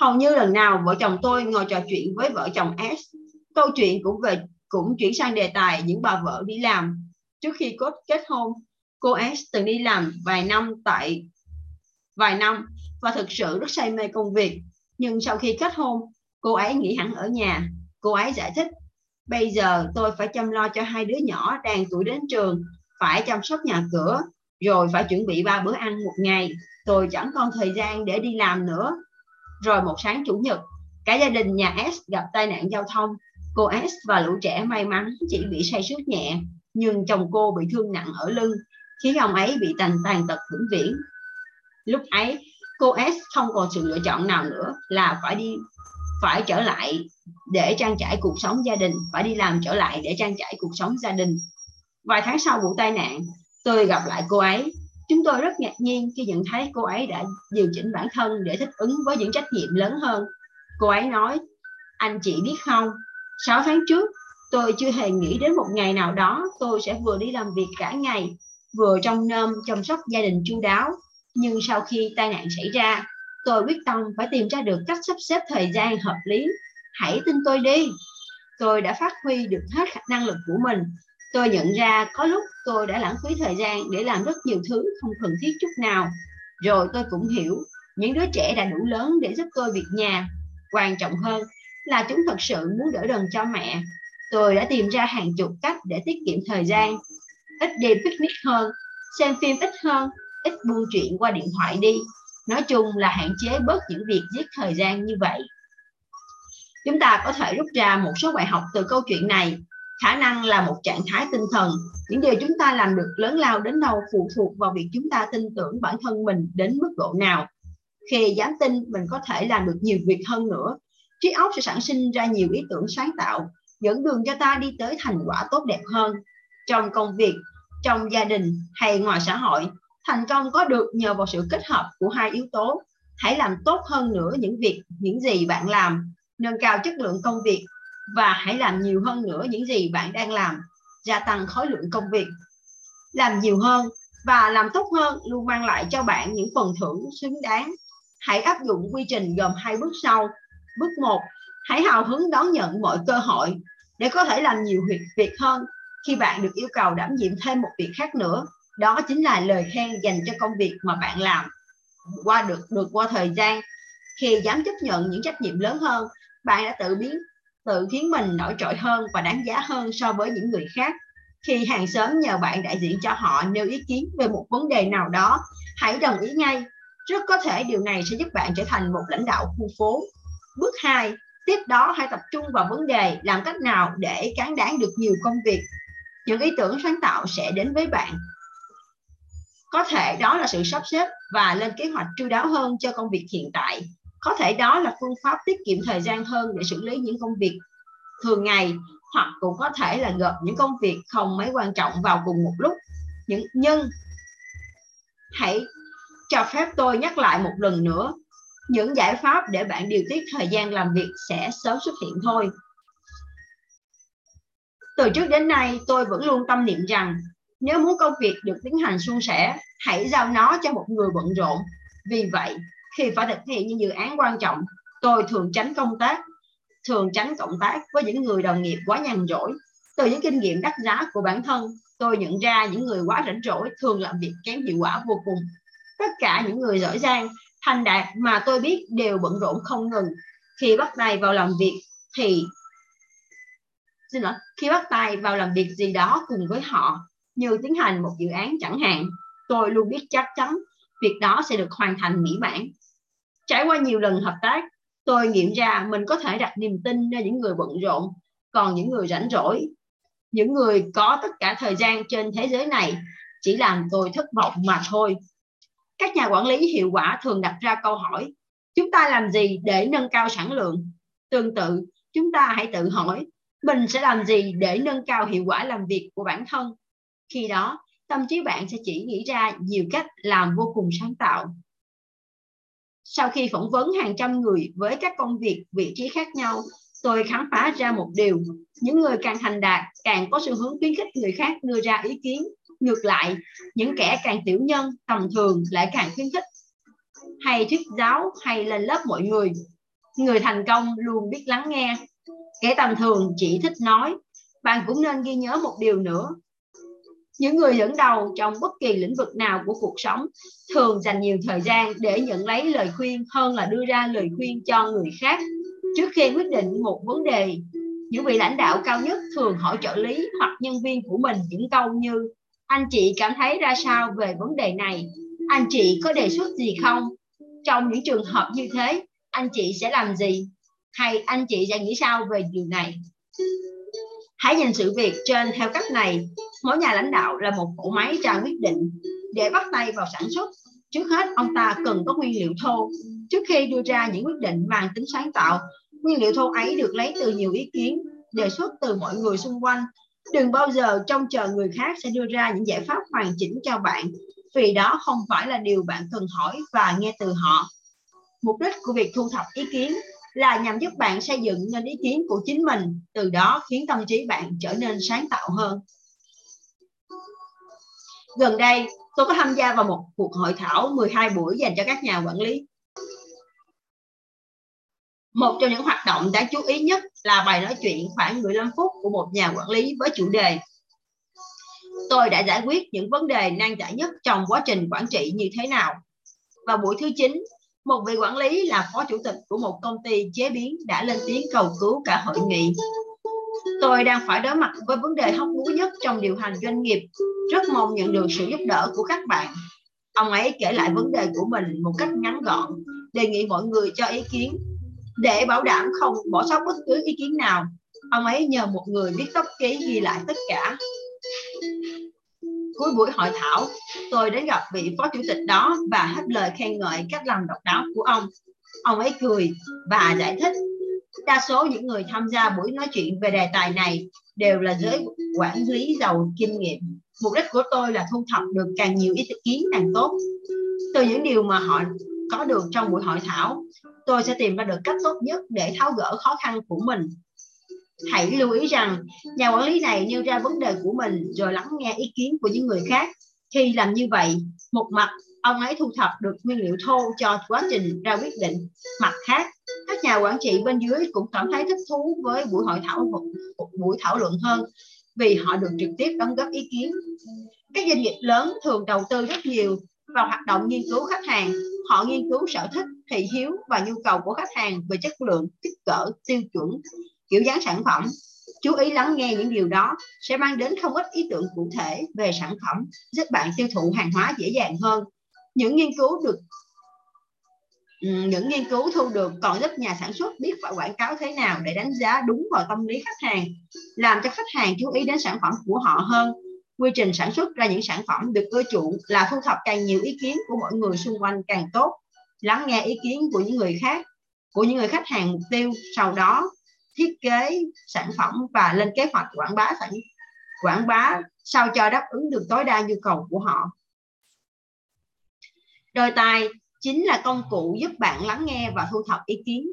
hầu như lần nào vợ chồng tôi ngồi trò chuyện với vợ chồng S, câu chuyện cũng về cũng chuyển sang đề tài những bà vợ đi làm. Trước khi có kết hôn, cô S từng đi làm vài năm tại, vài năm và thực sự rất say mê công việc. Nhưng sau khi kết hôn, cô ấy nghỉ hẳn ở nhà. Cô ấy giải thích, bây giờ tôi phải chăm lo cho hai đứa nhỏ đang tuổi đến trường, phải chăm sóc nhà cửa, rồi phải chuẩn bị ba bữa ăn một ngày. Tôi chẳng còn thời gian để đi làm nữa. Rồi một sáng chủ nhật, cả gia đình nhà S gặp tai nạn giao thông cô S và lũ trẻ may mắn chỉ bị say sút nhẹ, nhưng chồng cô bị thương nặng ở lưng, khiến ông ấy bị tàn tàn tật vĩnh viễn. Lúc ấy, cô S không còn sự lựa chọn nào nữa là phải đi, phải trở lại để trang trải cuộc sống gia đình, phải đi làm trở lại để trang trải cuộc sống gia đình. Vài tháng sau vụ tai nạn, tôi gặp lại cô ấy. Chúng tôi rất ngạc nhiên khi nhận thấy cô ấy đã điều chỉnh bản thân để thích ứng với những trách nhiệm lớn hơn. Cô ấy nói, anh chị biết không 6 tháng trước, tôi chưa hề nghĩ đến một ngày nào đó tôi sẽ vừa đi làm việc cả ngày, vừa trong nơm chăm sóc gia đình chu đáo. Nhưng sau khi tai nạn xảy ra, tôi quyết tâm phải tìm ra được cách sắp xếp thời gian hợp lý. Hãy tin tôi đi. Tôi đã phát huy được hết năng lực của mình. Tôi nhận ra có lúc tôi đã lãng phí thời gian để làm rất nhiều thứ không cần thiết chút nào. Rồi tôi cũng hiểu, những đứa trẻ đã đủ lớn để giúp tôi việc nhà. Quan trọng hơn là chúng thật sự muốn đỡ đần cho mẹ. Tôi đã tìm ra hàng chục cách để tiết kiệm thời gian, ít đi picnic hơn, xem phim ít hơn, ít buôn chuyện qua điện thoại đi. Nói chung là hạn chế bớt những việc giết thời gian như vậy. Chúng ta có thể rút ra một số bài học từ câu chuyện này. Khả năng là một trạng thái tinh thần. Những điều chúng ta làm được lớn lao đến đâu phụ thuộc vào việc chúng ta tin tưởng bản thân mình đến mức độ nào. Khi dám tin, mình có thể làm được nhiều việc hơn nữa trí óc sẽ sản sinh ra nhiều ý tưởng sáng tạo, dẫn đường cho ta đi tới thành quả tốt đẹp hơn. Trong công việc, trong gia đình hay ngoài xã hội, thành công có được nhờ vào sự kết hợp của hai yếu tố. Hãy làm tốt hơn nữa những việc, những gì bạn làm, nâng cao chất lượng công việc, và hãy làm nhiều hơn nữa những gì bạn đang làm, gia tăng khối lượng công việc. Làm nhiều hơn và làm tốt hơn luôn mang lại cho bạn những phần thưởng xứng đáng. Hãy áp dụng quy trình gồm hai bước sau bước một, hãy hào hứng đón nhận mọi cơ hội để có thể làm nhiều việc việc hơn. Khi bạn được yêu cầu đảm nhiệm thêm một việc khác nữa, đó chính là lời khen dành cho công việc mà bạn làm. Qua được được qua thời gian, khi dám chấp nhận những trách nhiệm lớn hơn, bạn đã tự biến, tự khiến mình nổi trội hơn và đáng giá hơn so với những người khác. Khi hàng xóm nhờ bạn đại diện cho họ nêu ý kiến về một vấn đề nào đó, hãy đồng ý ngay. Rất có thể điều này sẽ giúp bạn trở thành một lãnh đạo khu phố bước 2 tiếp đó hãy tập trung vào vấn đề làm cách nào để cán đáng được nhiều công việc. Những ý tưởng sáng tạo sẽ đến với bạn. Có thể đó là sự sắp xếp và lên kế hoạch chu đáo hơn cho công việc hiện tại. Có thể đó là phương pháp tiết kiệm thời gian hơn để xử lý những công việc thường ngày, hoặc cũng có thể là gộp những công việc không mấy quan trọng vào cùng một lúc. Những nhưng hãy cho phép tôi nhắc lại một lần nữa những giải pháp để bạn điều tiết thời gian làm việc sẽ sớm xuất hiện thôi. Từ trước đến nay, tôi vẫn luôn tâm niệm rằng, nếu muốn công việc được tiến hành suôn sẻ, hãy giao nó cho một người bận rộn. Vì vậy, khi phải thực hiện những dự án quan trọng, tôi thường tránh công tác, thường tránh cộng tác với những người đồng nghiệp quá nhàn rỗi. Từ những kinh nghiệm đắt giá của bản thân, tôi nhận ra những người quá rảnh rỗi thường làm việc kém hiệu quả vô cùng. Tất cả những người giỏi giang thành đạt, mà tôi biết đều bận rộn không ngừng. Khi bắt tay vào làm việc thì, xin lỗi, khi bắt tay vào làm việc gì đó cùng với họ như tiến hành một dự án chẳng hạn, tôi luôn biết chắc chắn việc đó sẽ được hoàn thành mỹ mãn. Trải qua nhiều lần hợp tác, tôi nghiệm ra mình có thể đặt niềm tin cho những người bận rộn, còn những người rảnh rỗi. Những người có tất cả thời gian trên thế giới này chỉ làm tôi thất vọng mà thôi các nhà quản lý hiệu quả thường đặt ra câu hỏi, chúng ta làm gì để nâng cao sản lượng? Tương tự, chúng ta hãy tự hỏi, mình sẽ làm gì để nâng cao hiệu quả làm việc của bản thân? Khi đó, tâm trí bạn sẽ chỉ nghĩ ra nhiều cách làm vô cùng sáng tạo. Sau khi phỏng vấn hàng trăm người với các công việc vị trí khác nhau, tôi khám phá ra một điều. Những người càng thành đạt, càng có xu hướng khuyến khích người khác đưa ra ý kiến ngược lại, những kẻ càng tiểu nhân, tầm thường lại càng khuyến khích. Hay thuyết giáo, hay lên lớp mọi người. Người thành công luôn biết lắng nghe. Kẻ tầm thường chỉ thích nói. Bạn cũng nên ghi nhớ một điều nữa. Những người dẫn đầu trong bất kỳ lĩnh vực nào của cuộc sống thường dành nhiều thời gian để nhận lấy lời khuyên hơn là đưa ra lời khuyên cho người khác trước khi quyết định một vấn đề. Những vị lãnh đạo cao nhất thường hỏi trợ lý hoặc nhân viên của mình những câu như anh chị cảm thấy ra sao về vấn đề này? Anh chị có đề xuất gì không? Trong những trường hợp như thế anh chị sẽ làm gì? Hay anh chị sẽ nghĩ sao về điều này? Hãy nhìn sự việc trên theo cách này. Mỗi nhà lãnh đạo là một bộ máy ra quyết định để bắt tay vào sản xuất. Trước hết, ông ta cần có nguyên liệu thô. Trước khi đưa ra những quyết định mang tính sáng tạo, nguyên liệu thô ấy được lấy từ nhiều ý kiến, đề xuất từ mọi người xung quanh. Đừng bao giờ trông chờ người khác sẽ đưa ra những giải pháp hoàn chỉnh cho bạn, vì đó không phải là điều bạn cần hỏi và nghe từ họ. Mục đích của việc thu thập ý kiến là nhằm giúp bạn xây dựng nên ý kiến của chính mình, từ đó khiến tâm trí bạn trở nên sáng tạo hơn. Gần đây, tôi có tham gia vào một cuộc hội thảo 12 buổi dành cho các nhà quản lý. Một trong những hoạt động đáng chú ý nhất là bài nói chuyện khoảng 15 phút của một nhà quản lý với chủ đề Tôi đã giải quyết những vấn đề nan giải nhất trong quá trình quản trị như thế nào. Vào buổi thứ 9, một vị quản lý là phó chủ tịch của một công ty chế biến đã lên tiếng cầu cứu cả hội nghị. Tôi đang phải đối mặt với vấn đề hóc búa nhất trong điều hành doanh nghiệp. Rất mong nhận được sự giúp đỡ của các bạn. Ông ấy kể lại vấn đề của mình một cách ngắn gọn, đề nghị mọi người cho ý kiến. Để bảo đảm không bỏ sót bất cứ ý kiến nào, ông ấy nhờ một người viết tóc ký ghi lại tất cả. Cuối buổi hội thảo, tôi đến gặp vị phó chủ tịch đó và hết lời khen ngợi cách làm độc đáo của ông. Ông ấy cười và giải thích. Đa số những người tham gia buổi nói chuyện về đề tài này đều là giới quản lý giàu kinh nghiệm. Mục đích của tôi là thu thập được càng nhiều ý kiến càng tốt. Từ những điều mà họ có được trong buổi hội thảo, tôi sẽ tìm ra được cách tốt nhất để tháo gỡ khó khăn của mình Hãy lưu ý rằng nhà quản lý này nêu ra vấn đề của mình rồi lắng nghe ý kiến của những người khác. Khi làm như vậy, một mặt ông ấy thu thập được nguyên liệu thô cho quá trình ra quyết định. Mặt khác, các nhà quản trị bên dưới cũng cảm thấy thích thú với buổi hội thảo một, một buổi thảo luận hơn vì họ được trực tiếp đóng góp ý kiến. Các doanh nghiệp lớn thường đầu tư rất nhiều vào hoạt động nghiên cứu khách hàng. Họ nghiên cứu sở thích, thị hiếu và nhu cầu của khách hàng về chất lượng, kích cỡ, tiêu chuẩn kiểu dáng sản phẩm. Chú ý lắng nghe những điều đó sẽ mang đến không ít ý tưởng cụ thể về sản phẩm giúp bạn tiêu thụ hàng hóa dễ dàng hơn. Những nghiên cứu được ừ, những nghiên cứu thu được còn giúp nhà sản xuất biết phải quảng cáo thế nào để đánh giá đúng vào tâm lý khách hàng làm cho khách hàng chú ý đến sản phẩm của họ hơn quy trình sản xuất ra những sản phẩm được ưa chuộng là thu thập càng nhiều ý kiến của mọi người xung quanh càng tốt. Lắng nghe ý kiến của những người khác, của những người khách hàng mục tiêu. Sau đó, thiết kế sản phẩm và lên kế hoạch quảng bá sản, quảng bá sao cho đáp ứng được tối đa nhu cầu của họ. Đôi tai chính là công cụ giúp bạn lắng nghe và thu thập ý kiến.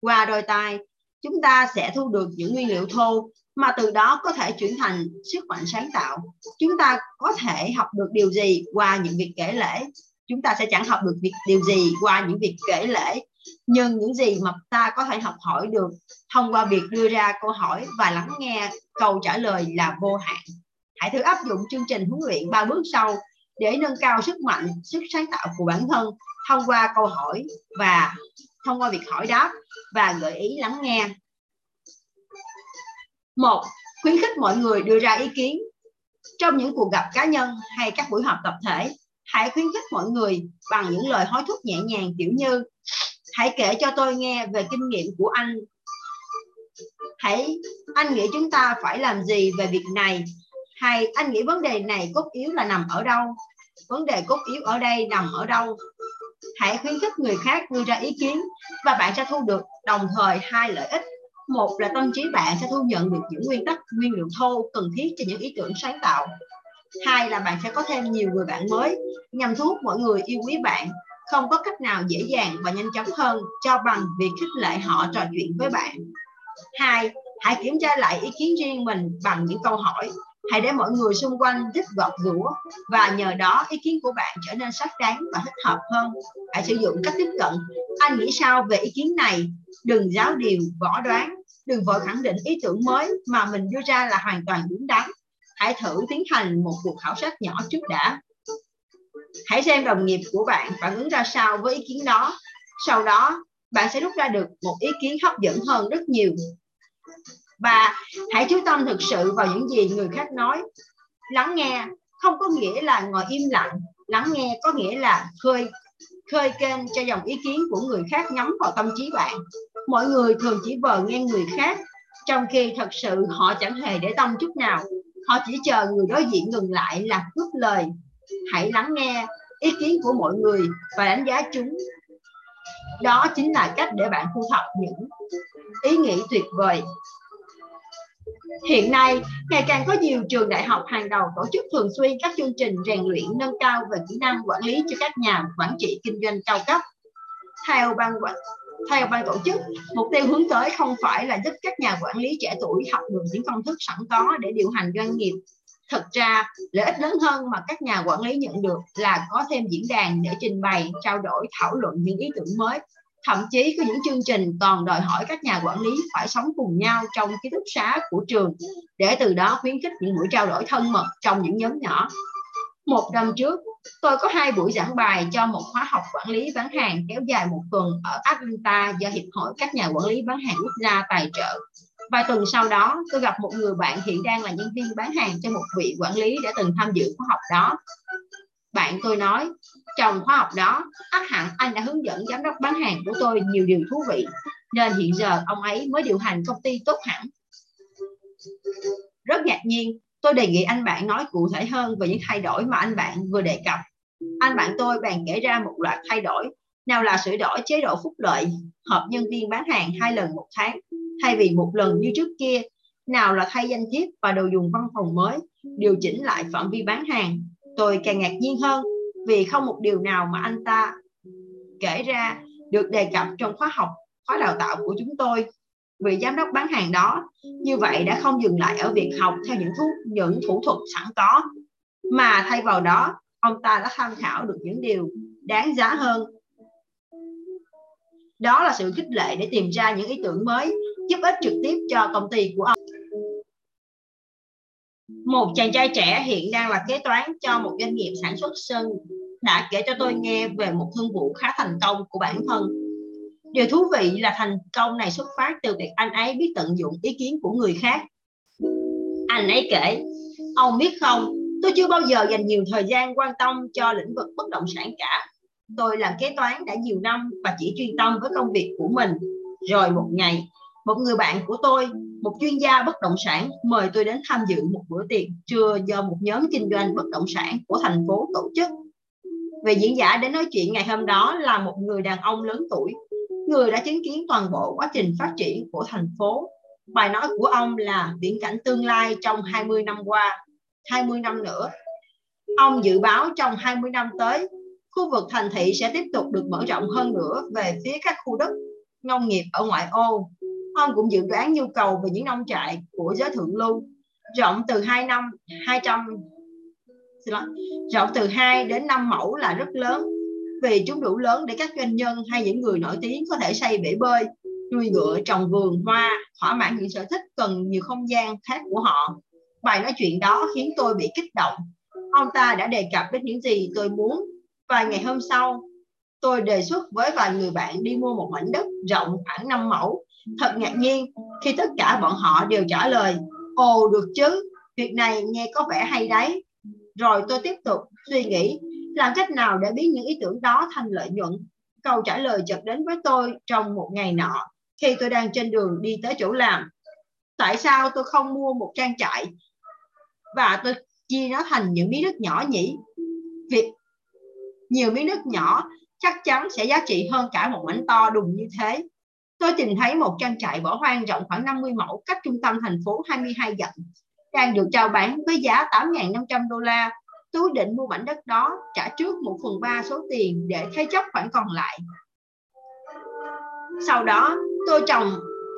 Qua đôi tai, chúng ta sẽ thu được những nguyên liệu thô mà từ đó có thể chuyển thành sức mạnh sáng tạo. Chúng ta có thể học được điều gì qua những việc kể lễ chúng ta sẽ chẳng học được việc, điều gì qua những việc kể lễ nhưng những gì mà ta có thể học hỏi được thông qua việc đưa ra câu hỏi và lắng nghe câu trả lời là vô hạn. Hãy thử áp dụng chương trình huấn luyện ba bước sau để nâng cao sức mạnh, sức sáng tạo của bản thân thông qua câu hỏi và thông qua việc hỏi đáp và gợi ý lắng nghe một, khuyến khích mọi người đưa ra ý kiến trong những cuộc gặp cá nhân hay các buổi họp tập thể. Hãy khuyến khích mọi người bằng những lời hối thúc nhẹ nhàng, kiểu như, hãy kể cho tôi nghe về kinh nghiệm của anh. Hãy, anh nghĩ chúng ta phải làm gì về việc này? Hay anh nghĩ vấn đề này cốt yếu là nằm ở đâu? Vấn đề cốt yếu ở đây nằm ở đâu? Hãy khuyến khích người khác đưa ra ý kiến và bạn sẽ thu được đồng thời hai lợi ích một là tâm trí bạn sẽ thu nhận được những nguyên tắc nguyên liệu thô cần thiết cho những ý tưởng sáng tạo hai là bạn sẽ có thêm nhiều người bạn mới nhằm thu hút mọi người yêu quý bạn không có cách nào dễ dàng và nhanh chóng hơn cho bằng việc khích lệ họ trò chuyện với bạn. Hai, hãy kiểm tra lại ý kiến riêng mình bằng những câu hỏi. Hãy để mọi người xung quanh giúp gọt rũa và nhờ đó ý kiến của bạn trở nên sắc đáng và thích hợp hơn. Hãy sử dụng cách tiếp cận. Anh nghĩ sao về ý kiến này? Đừng giáo điều, võ đoán. Đừng vội khẳng định ý tưởng mới mà mình đưa ra là hoàn toàn đúng đắn. Hãy thử tiến hành một cuộc khảo sát nhỏ trước đã hãy xem đồng nghiệp của bạn phản ứng ra sao với ý kiến đó sau đó bạn sẽ rút ra được một ý kiến hấp dẫn hơn rất nhiều và hãy chú tâm thực sự vào những gì người khác nói. Lắng nghe không có nghĩa là ngồi im lặng. Lắng nghe có nghĩa là khơi khơi kênh cho dòng ý kiến của người khác nhắm vào tâm trí bạn. Mọi người thường chỉ vờ nghe người khác, trong khi thật sự họ chẳng hề để tâm chút nào. Họ chỉ chờ người đối diện ngừng lại là cướp lời. Hãy lắng nghe ý kiến của mọi người và đánh giá chúng. Đó chính là cách để bạn thu thập những ý nghĩ tuyệt vời. Hiện nay, ngày càng có nhiều trường đại học hàng đầu tổ chức thường xuyên các chương trình rèn luyện nâng cao về kỹ năng quản lý cho các nhà quản trị kinh doanh cao cấp. Theo ban quản theo ban tổ chức, mục tiêu hướng tới không phải là giúp các nhà quản lý trẻ tuổi học được những công thức sẵn có để điều hành doanh nghiệp. Thực ra, lợi ích lớn hơn mà các nhà quản lý nhận được là có thêm diễn đàn để trình bày, trao đổi, thảo luận những ý tưởng mới thậm chí có những chương trình còn đòi hỏi các nhà quản lý phải sống cùng nhau trong ký túc xá của trường để từ đó khuyến khích những buổi trao đổi thân mật trong những nhóm nhỏ. Một năm trước, tôi có hai buổi giảng bài cho một khóa học quản lý bán hàng kéo dài một tuần ở Atlanta do hiệp hội các nhà quản lý bán hàng quốc gia tài trợ. Vài tuần sau đó, tôi gặp một người bạn hiện đang là nhân viên bán hàng cho một vị quản lý đã từng tham dự khóa học đó. Bạn tôi nói trong khóa học đó, ắt hẳn anh đã hướng dẫn giám đốc bán hàng của tôi nhiều điều thú vị. Nên hiện giờ ông ấy mới điều hành công ty tốt hẳn. Rất ngạc nhiên, tôi đề nghị anh bạn nói cụ thể hơn về những thay đổi mà anh bạn vừa đề cập. Anh bạn tôi bàn kể ra một loạt thay đổi. Nào là sửa đổi chế độ phúc lợi, họp nhân viên bán hàng hai lần một tháng, thay vì một lần như trước kia. Nào là thay danh thiếp và đồ dùng văn phòng mới, điều chỉnh lại phạm vi bán hàng. Tôi càng ngạc nhiên hơn vì không một điều nào mà anh ta kể ra được đề cập trong khóa học, khóa đào tạo của chúng tôi. Vị giám đốc bán hàng đó như vậy đã không dừng lại ở việc học theo những thuốc những thủ thuật sẵn có, mà thay vào đó, ông ta đã tham khảo được những điều đáng giá hơn. Đó là sự khích lệ để tìm ra những ý tưởng mới, giúp ích trực tiếp cho công ty của ông một chàng trai trẻ hiện đang là kế toán cho một doanh nghiệp sản xuất sơn. Đã kể cho tôi nghe về một thương vụ khá thành công của bản thân. Điều thú vị là thành công này xuất phát từ việc anh ấy biết tận dụng ý kiến của người khác. Anh ấy kể, ông biết không, tôi chưa bao giờ dành nhiều thời gian quan tâm cho lĩnh vực bất động sản cả. Tôi làm kế toán đã nhiều năm và chỉ chuyên tâm với công việc của mình. Rồi một ngày một người bạn của tôi, một chuyên gia bất động sản, mời tôi đến tham dự một bữa tiệc trưa do một nhóm kinh doanh bất động sản của thành phố tổ chức. Về diễn giả đến nói chuyện ngày hôm đó là một người đàn ông lớn tuổi, người đã chứng kiến toàn bộ quá trình phát triển của thành phố. Bài nói của ông là viễn cảnh tương lai trong 20 năm qua 20 năm nữa. Ông dự báo trong 20 năm tới, khu vực thành thị sẽ tiếp tục được mở rộng hơn nữa về phía các khu đất, nông nghiệp ở ngoại ô ông cũng dự đoán nhu cầu về những nông trại của giới thượng lưu, rộng từ 2 năm 200 rộng từ 2 đến 5 mẫu là rất lớn. Vì chúng đủ lớn để các doanh nhân hay những người nổi tiếng có thể xây bể bơi, nuôi ngựa, trồng vườn, hoa, thỏa mãn những sở thích cần nhiều không gian khác của họ. Bài nói chuyện đó khiến tôi bị kích động. Ông ta đã đề cập đến những gì tôi muốn vài ngày hôm sau, tôi đề xuất với vài người bạn đi mua một mảnh đất rộng khoảng 5 mẫu thật ngạc nhiên, khi tất cả bọn họ đều trả lời, ồ, được chứ, việc này nghe có vẻ hay đấy. Rồi tôi tiếp tục suy nghĩ, làm cách nào để biến những ý tưởng đó thành lợi nhuận? Câu trả lời chợt đến với tôi trong một ngày nọ, khi tôi đang trên đường đi tới chỗ làm. Tại sao tôi không mua một trang trại và tôi chia nó thành những miếng đất nhỏ nhỉ? Việc nhiều miếng đất nhỏ chắc chắn sẽ giá trị hơn cả một mảnh to đùng như thế tôi tìm thấy một trang trại bỏ hoang rộng khoảng 50 mẫu cách trung tâm thành phố 22 dặm đang được chào bán với giá 8.500 đô la. Tôi định mua mảnh đất đó, trả trước một phần ba số tiền để thế chấp khoản còn lại. Sau đó, tôi trồng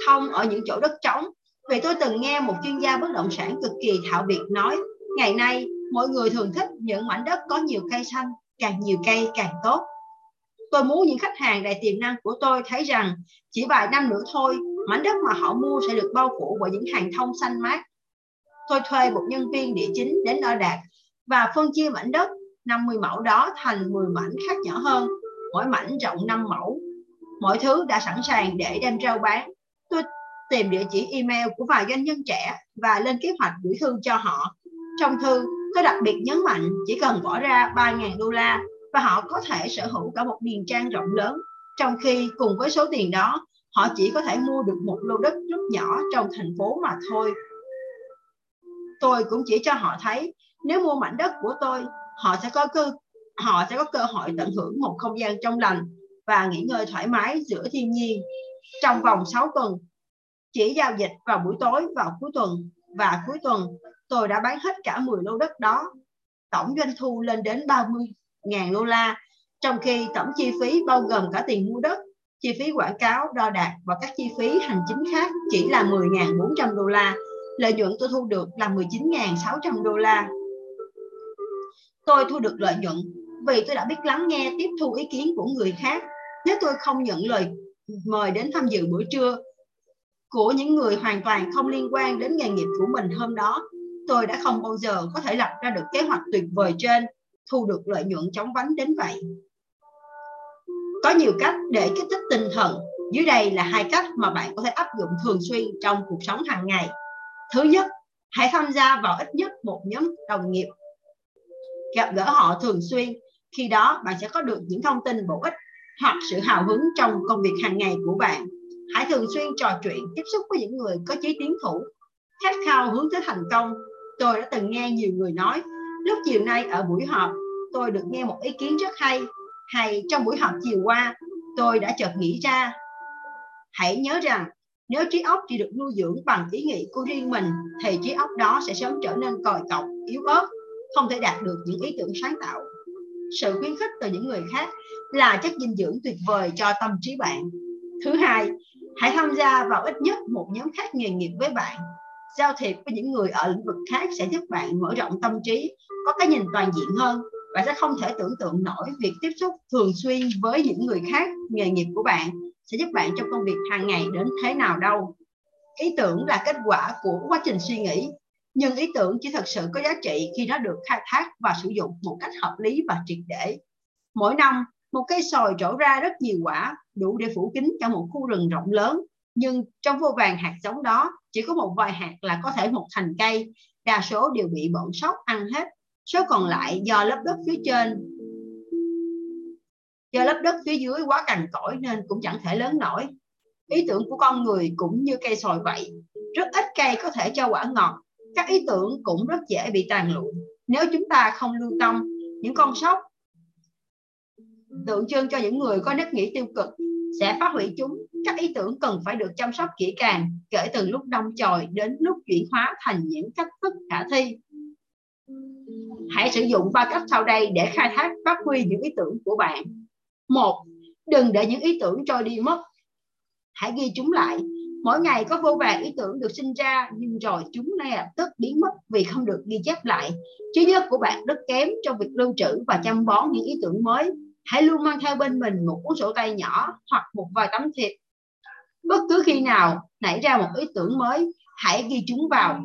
thông ở những chỗ đất trống vì tôi từng nghe một chuyên gia bất động sản cực kỳ thạo việc nói ngày nay mọi người thường thích những mảnh đất có nhiều cây xanh càng nhiều cây càng tốt tôi muốn những khách hàng đầy tiềm năng của tôi thấy rằng chỉ vài năm nữa thôi, mảnh đất mà họ mua sẽ được bao phủ bởi những hàng thông xanh mát. Tôi thuê một nhân viên địa chính đến đo đạc và phân chia mảnh đất 50 mẫu đó thành 10 mảnh khác nhỏ hơn, mỗi mảnh rộng 5 mẫu. Mọi thứ đã sẵn sàng để đem rao bán. Tôi tìm địa chỉ email của vài doanh nhân trẻ và lên kế hoạch gửi thư cho họ. Trong thư, tôi đặc biệt nhấn mạnh chỉ cần bỏ ra 3.000 đô la và họ có thể sở hữu cả một điền trang rộng lớn. Trong khi cùng với số tiền đó, họ chỉ có thể mua được một lô đất rất nhỏ trong thành phố mà thôi. Tôi cũng chỉ cho họ thấy, nếu mua mảnh đất của tôi, họ sẽ có cơ, họ sẽ có cơ hội tận hưởng một không gian trong lành và nghỉ ngơi thoải mái giữa thiên nhiên. Trong vòng 6 tuần, chỉ giao dịch vào buổi tối vào cuối tuần và cuối tuần, tôi đã bán hết cả 10 lô đất đó. Tổng doanh thu lên đến 30.000 đô la. Trong khi tổng chi phí bao gồm cả tiền mua đất, chi phí quảng cáo, đo đạc và các chi phí hành chính khác chỉ là 10.400 đô la. Lợi nhuận tôi thu được là 19.600 đô la. Tôi thu được lợi nhuận vì tôi đã biết lắng nghe, tiếp thu ý kiến của người khác. Nếu tôi không nhận lời mời đến tham dự bữa trưa của những người hoàn toàn không liên quan đến nghề nghiệp của mình hôm đó, tôi đã không bao giờ có thể lập ra được kế hoạch tuyệt vời trên thu được lợi nhuận chóng vánh đến vậy. Có nhiều cách để kích thích tinh thần. Dưới đây là hai cách mà bạn có thể áp dụng thường xuyên trong cuộc sống hàng ngày. Thứ nhất, hãy tham gia vào ít nhất một nhóm đồng nghiệp. Gặp gỡ họ thường xuyên. Khi đó, bạn sẽ có được những thông tin bổ ích hoặc sự hào hứng trong công việc hàng ngày của bạn. Hãy thường xuyên trò chuyện, tiếp xúc với những người có chí tiến thủ, khát khao hướng tới thành công. Tôi đã từng nghe nhiều người nói lúc chiều nay ở buổi họp, tôi được nghe một ý kiến rất hay. Hay trong buổi họp chiều qua, tôi đã chợt nghĩ ra. Hãy nhớ rằng, nếu trí óc chỉ được nuôi dưỡng bằng ý nghĩ của riêng mình, thì trí óc đó sẽ sớm trở nên còi cọc, yếu ớt, không thể đạt được những ý tưởng sáng tạo. Sự khuyến khích từ những người khác là chất dinh dưỡng tuyệt vời cho tâm trí bạn. Thứ hai, hãy tham gia vào ít nhất một nhóm khác nghề nghiệp với bạn giao thiệp với những người ở lĩnh vực khác sẽ giúp bạn mở rộng tâm trí, có cái nhìn toàn diện hơn. Và sẽ không thể tưởng tượng nổi việc tiếp xúc thường xuyên với những người khác, nghề nghiệp của bạn sẽ giúp bạn trong công việc hàng ngày đến thế nào đâu. Ý tưởng là kết quả của quá trình suy nghĩ, nhưng ý tưởng chỉ thật sự có giá trị khi nó được khai thác và sử dụng một cách hợp lý và triệt để. Mỗi năm, một cây sồi trổ ra rất nhiều quả đủ để phủ kín cho một khu rừng rộng lớn nhưng trong vô vàng hạt giống đó, chỉ có một vài hạt là có thể một thành cây. Đa số đều bị bọn sóc, ăn hết. Số còn lại do lớp đất phía trên. Do lớp đất phía dưới quá cằn cỗi nên cũng chẳng thể lớn nổi. Ý tưởng của con người cũng như cây sồi vậy. Rất ít cây có thể cho quả ngọt. Các ý tưởng cũng rất dễ bị tàn lụi. Nếu chúng ta không lưu tâm những con sóc, tượng trưng cho những người có nếp nghĩ tiêu cực sẽ phá hủy chúng. Các ý tưởng cần phải được chăm sóc kỹ càng, kể từ lúc đông chồi đến lúc chuyển hóa thành những cách thức khả thi. Hãy sử dụng ba cách sau đây để khai thác, phát huy những ý tưởng của bạn. Một, đừng để những ý tưởng trôi đi mất. Hãy ghi chúng lại. Mỗi ngày có vô vàng ý tưởng được sinh ra, nhưng rồi chúng ngay lập tức biến mất vì không được ghi chép lại. Trí nhớ của bạn rất kém trong việc lưu trữ và chăm bón những ý tưởng mới hãy luôn mang theo bên mình một cuốn sổ tay nhỏ hoặc một vài tấm thiệp. Bất cứ khi nào nảy ra một ý tưởng mới, hãy ghi chúng vào.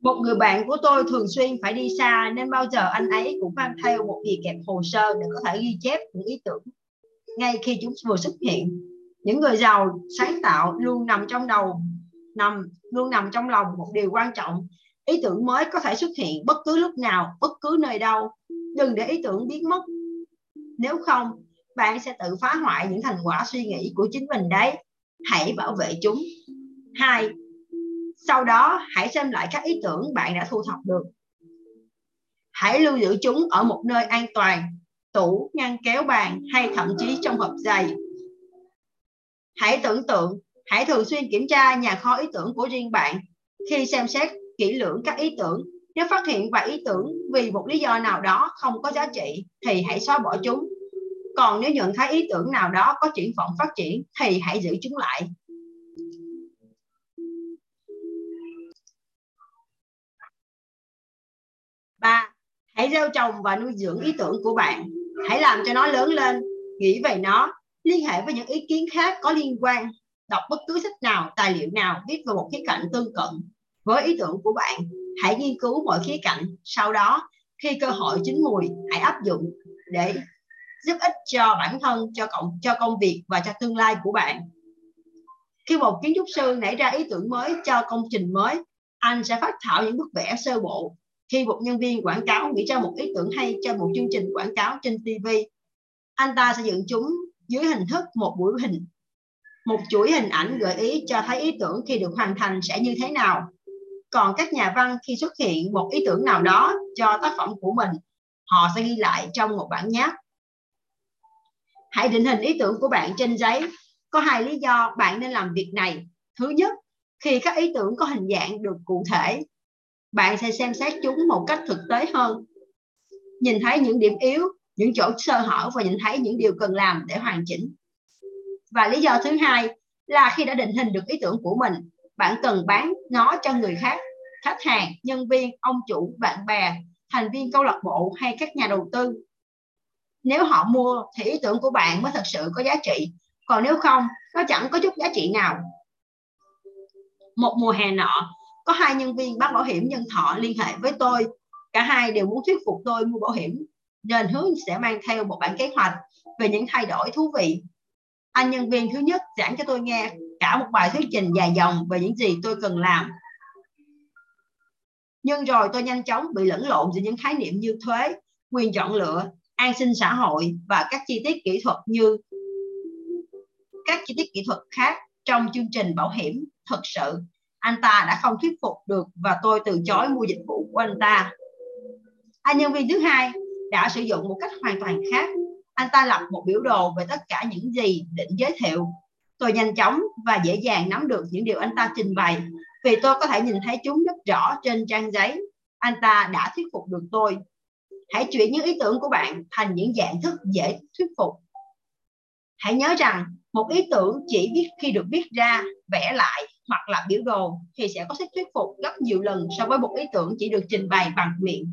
Một người bạn của tôi thường xuyên phải đi xa nên bao giờ anh ấy cũng mang theo một bì kẹp hồ sơ để có thể ghi chép những ý tưởng. Ngay khi chúng vừa xuất hiện, những người giàu, sáng tạo luôn nằm trong đầu, nằm, luôn nằm trong lòng một điều quan trọng. Ý tưởng mới có thể xuất hiện bất cứ lúc nào, bất cứ nơi đâu đừng để ý tưởng biến mất. Nếu không, bạn sẽ tự phá hoại những thành quả suy nghĩ của chính mình đấy. Hãy bảo vệ chúng. Hai, sau đó hãy xem lại các ý tưởng bạn đã thu thập được. Hãy lưu giữ chúng ở một nơi an toàn, tủ, ngăn kéo bàn hay thậm chí trong hộp giày. Hãy tưởng tượng, hãy thường xuyên kiểm tra nhà kho ý tưởng của riêng bạn khi xem xét kỹ lưỡng các ý tưởng nếu phát hiện và ý tưởng vì một lý do nào đó không có giá trị, thì hãy xóa bỏ chúng. Còn nếu nhận thấy ý tưởng nào đó có triển vọng phát triển, thì hãy giữ chúng lại. Ba, hãy gieo trồng và nuôi dưỡng ý tưởng của bạn. Hãy làm cho nó lớn lên, nghĩ về nó, liên hệ với những ý kiến khác có liên quan. Đọc bất cứ sách nào, tài liệu nào, viết về một khía cạnh tương cận với ý tưởng của bạn hãy nghiên cứu mọi khía cạnh, sau đó, khi cơ hội chín mùi, hãy áp dụng để giúp ích cho bản thân, cho cộng, cho công việc và cho tương lai của bạn. Khi một kiến trúc sư nảy ra ý tưởng mới cho công trình mới, anh sẽ phát thảo những bức vẽ sơ bộ. Khi một nhân viên quảng cáo nghĩ ra một ý tưởng hay cho một chương trình quảng cáo trên TV anh ta sẽ dựng chúng dưới hình thức một buổi hình, một chuỗi hình ảnh gợi ý cho thấy ý tưởng khi được hoàn thành sẽ như thế nào còn các nhà văn khi xuất hiện một ý tưởng nào đó cho tác phẩm của mình, họ sẽ ghi lại trong một bản nháp. Hãy định hình ý tưởng của bạn trên giấy. Có hai lý do bạn nên làm việc này. Thứ nhất, khi các ý tưởng có hình dạng được cụ thể, bạn sẽ xem xét chúng một cách thực tế hơn. Nhìn thấy những điểm yếu, những chỗ sơ hở và nhìn thấy những điều cần làm để hoàn chỉnh. Và lý do thứ hai là khi đã định hình được ý tưởng của mình bạn cần bán nó cho người khác, khách hàng, nhân viên, ông chủ, bạn bè, thành viên câu lạc bộ hay các nhà đầu tư. Nếu họ mua thì ý tưởng của bạn mới thật sự có giá trị. Còn nếu không, nó chẳng có chút giá trị nào. Một mùa hè nọ, có hai nhân viên bán bảo hiểm nhân thọ liên hệ với tôi. Cả hai đều muốn thuyết phục tôi mua bảo hiểm, nên hướng sẽ mang theo một bản kế hoạch về những thay đổi thú vị. Anh nhân viên thứ nhất giảng cho tôi nghe cả một bài thuyết trình dài dòng về những gì tôi cần làm. Nhưng rồi tôi nhanh chóng bị lẫn lộn giữa những khái niệm như thuế, quyền chọn lựa, an sinh xã hội và các chi tiết kỹ thuật như các chi tiết kỹ thuật khác trong chương trình bảo hiểm thực sự. Anh ta đã không thuyết phục được và tôi từ chối mua dịch vụ của anh ta. Anh nhân viên thứ hai đã sử dụng một cách hoàn toàn khác. Anh ta lập một biểu đồ về tất cả những gì định giới thiệu tôi nhanh chóng và dễ dàng nắm được những điều anh ta trình bày, vì tôi có thể nhìn thấy chúng rất rõ trên trang giấy. Anh ta đã thuyết phục được tôi. Hãy chuyển những ý tưởng của bạn thành những dạng thức dễ thuyết phục. Hãy nhớ rằng, một ý tưởng chỉ biết khi được viết ra, vẽ lại hoặc là biểu đồ thì sẽ có sức thuyết phục gấp nhiều lần so với một ý tưởng chỉ được trình bày bằng miệng.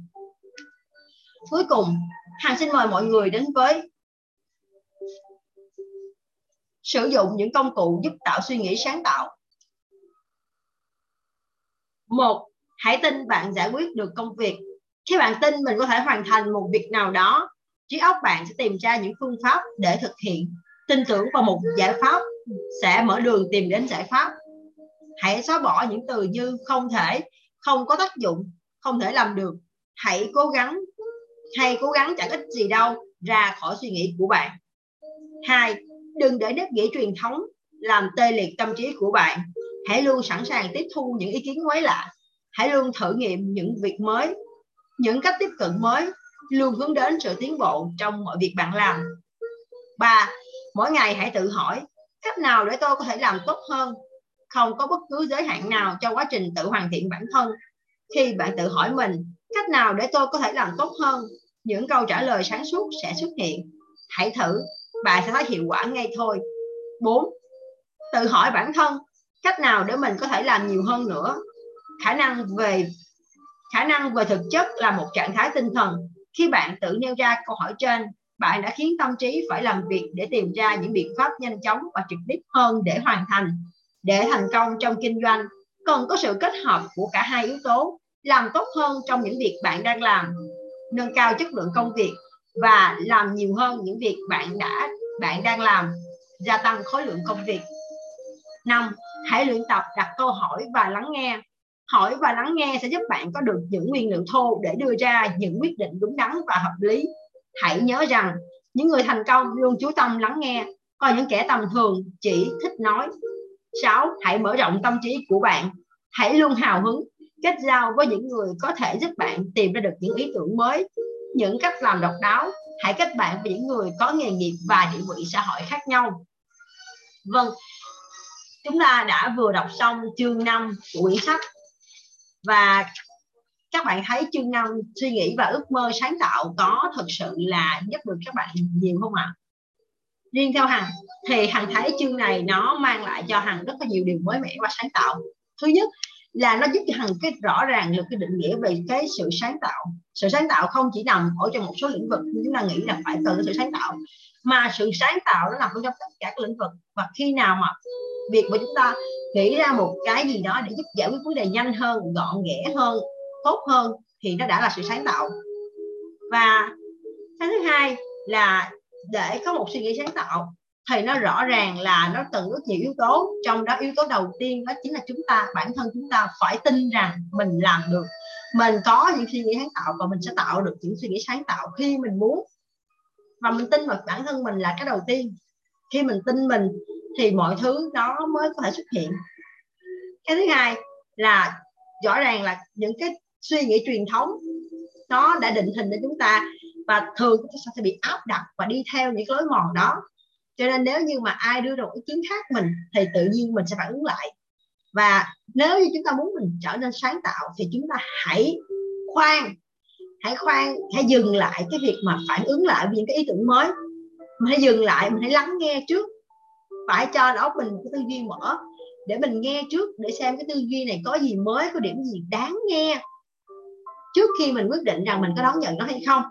Cuối cùng, hằng xin mời mọi người đến với sử dụng những công cụ giúp tạo suy nghĩ sáng tạo. Một, hãy tin bạn giải quyết được công việc. Khi bạn tin mình có thể hoàn thành một việc nào đó, trí óc bạn sẽ tìm ra những phương pháp để thực hiện. Tin tưởng vào một giải pháp sẽ mở đường tìm đến giải pháp. Hãy xóa bỏ những từ như không thể, không có tác dụng, không thể làm được. Hãy cố gắng, hay cố gắng chẳng ích gì đâu ra khỏi suy nghĩ của bạn. Hai đừng để nếp nghĩ truyền thống làm tê liệt tâm trí của bạn. Hãy luôn sẵn sàng tiếp thu những ý kiến mới lạ. Hãy luôn thử nghiệm những việc mới, những cách tiếp cận mới, luôn hướng đến sự tiến bộ trong mọi việc bạn làm. Ba, mỗi ngày hãy tự hỏi, cách nào để tôi có thể làm tốt hơn? Không có bất cứ giới hạn nào cho quá trình tự hoàn thiện bản thân. Khi bạn tự hỏi mình, cách nào để tôi có thể làm tốt hơn? Những câu trả lời sáng suốt sẽ xuất hiện. Hãy thử bạn sẽ thấy hiệu quả ngay thôi 4. Tự hỏi bản thân cách nào để mình có thể làm nhiều hơn nữa. Khả năng về khả năng về thực chất là một trạng thái tinh thần. Khi bạn tự nêu ra câu hỏi trên, bạn đã khiến tâm trí phải làm việc để tìm ra những biện pháp nhanh chóng và trực tiếp hơn để hoàn thành. Để thành công trong kinh doanh, cần có sự kết hợp của cả hai yếu tố, làm tốt hơn trong những việc bạn đang làm, nâng cao chất lượng công việc và làm nhiều hơn những việc bạn đã bạn đang làm gia tăng khối lượng công việc năm hãy luyện tập đặt câu hỏi và lắng nghe hỏi và lắng nghe sẽ giúp bạn có được những nguyên liệu thô để đưa ra những quyết định đúng đắn và hợp lý hãy nhớ rằng những người thành công luôn chú tâm lắng nghe còn những kẻ tầm thường chỉ thích nói 6. Hãy mở rộng tâm trí của bạn. Hãy luôn hào hứng, kết giao với những người có thể giúp bạn tìm ra được những ý tưởng mới những cách làm độc đáo hãy kết bạn với những người có nghề nghiệp và địa vị xã hội khác nhau vâng chúng ta đã vừa đọc xong chương 5 của quyển sách và các bạn thấy chương 5 suy nghĩ và ước mơ sáng tạo có thực sự là giúp được các bạn nhiều không ạ? Riêng theo Hằng, thì Hằng thấy chương này nó mang lại cho Hằng rất là nhiều điều mới mẻ và sáng tạo. Thứ nhất là nó giúp cho hằng cái rõ ràng được cái định nghĩa về cái sự sáng tạo. Sự sáng tạo không chỉ nằm ở trong một số lĩnh vực như chúng ta nghĩ là phải từ sự sáng tạo. Mà sự sáng tạo nó nằm trong tất cả các lĩnh vực. Và khi nào mà việc của chúng ta nghĩ ra một cái gì đó để giúp giải quyết vấn đề nhanh hơn, gọn ghẽ hơn, tốt hơn, thì nó đã là sự sáng tạo. Và cái thứ hai là để có một suy nghĩ sáng tạo thì nó rõ ràng là nó cần rất nhiều yếu tố. Trong đó yếu tố đầu tiên đó chính là chúng ta, bản thân chúng ta phải tin rằng mình làm được. Mình có những suy nghĩ sáng tạo và mình sẽ tạo được những suy nghĩ sáng tạo khi mình muốn. Và mình tin vào bản thân mình là cái đầu tiên. Khi mình tin mình thì mọi thứ đó mới có thể xuất hiện. Cái thứ hai là rõ ràng là những cái suy nghĩ truyền thống, nó đã định hình cho chúng ta và thường chúng ta sẽ bị áp đặt và đi theo những cái lối mòn đó cho nên nếu như mà ai đưa ra một ý kiến khác mình, thì tự nhiên mình sẽ phản ứng lại. Và nếu như chúng ta muốn mình trở nên sáng tạo, thì chúng ta hãy khoan hãy khoan, hãy dừng lại cái việc mà phản ứng lại với những cái ý tưởng mới. Mình hãy dừng lại, mình hãy lắng nghe trước. Phải cho đó mình cái tư duy mở, để mình nghe trước, để xem cái tư duy này có gì mới, có điểm gì đáng nghe. Trước khi mình quyết định rằng mình có đón nhận nó hay không.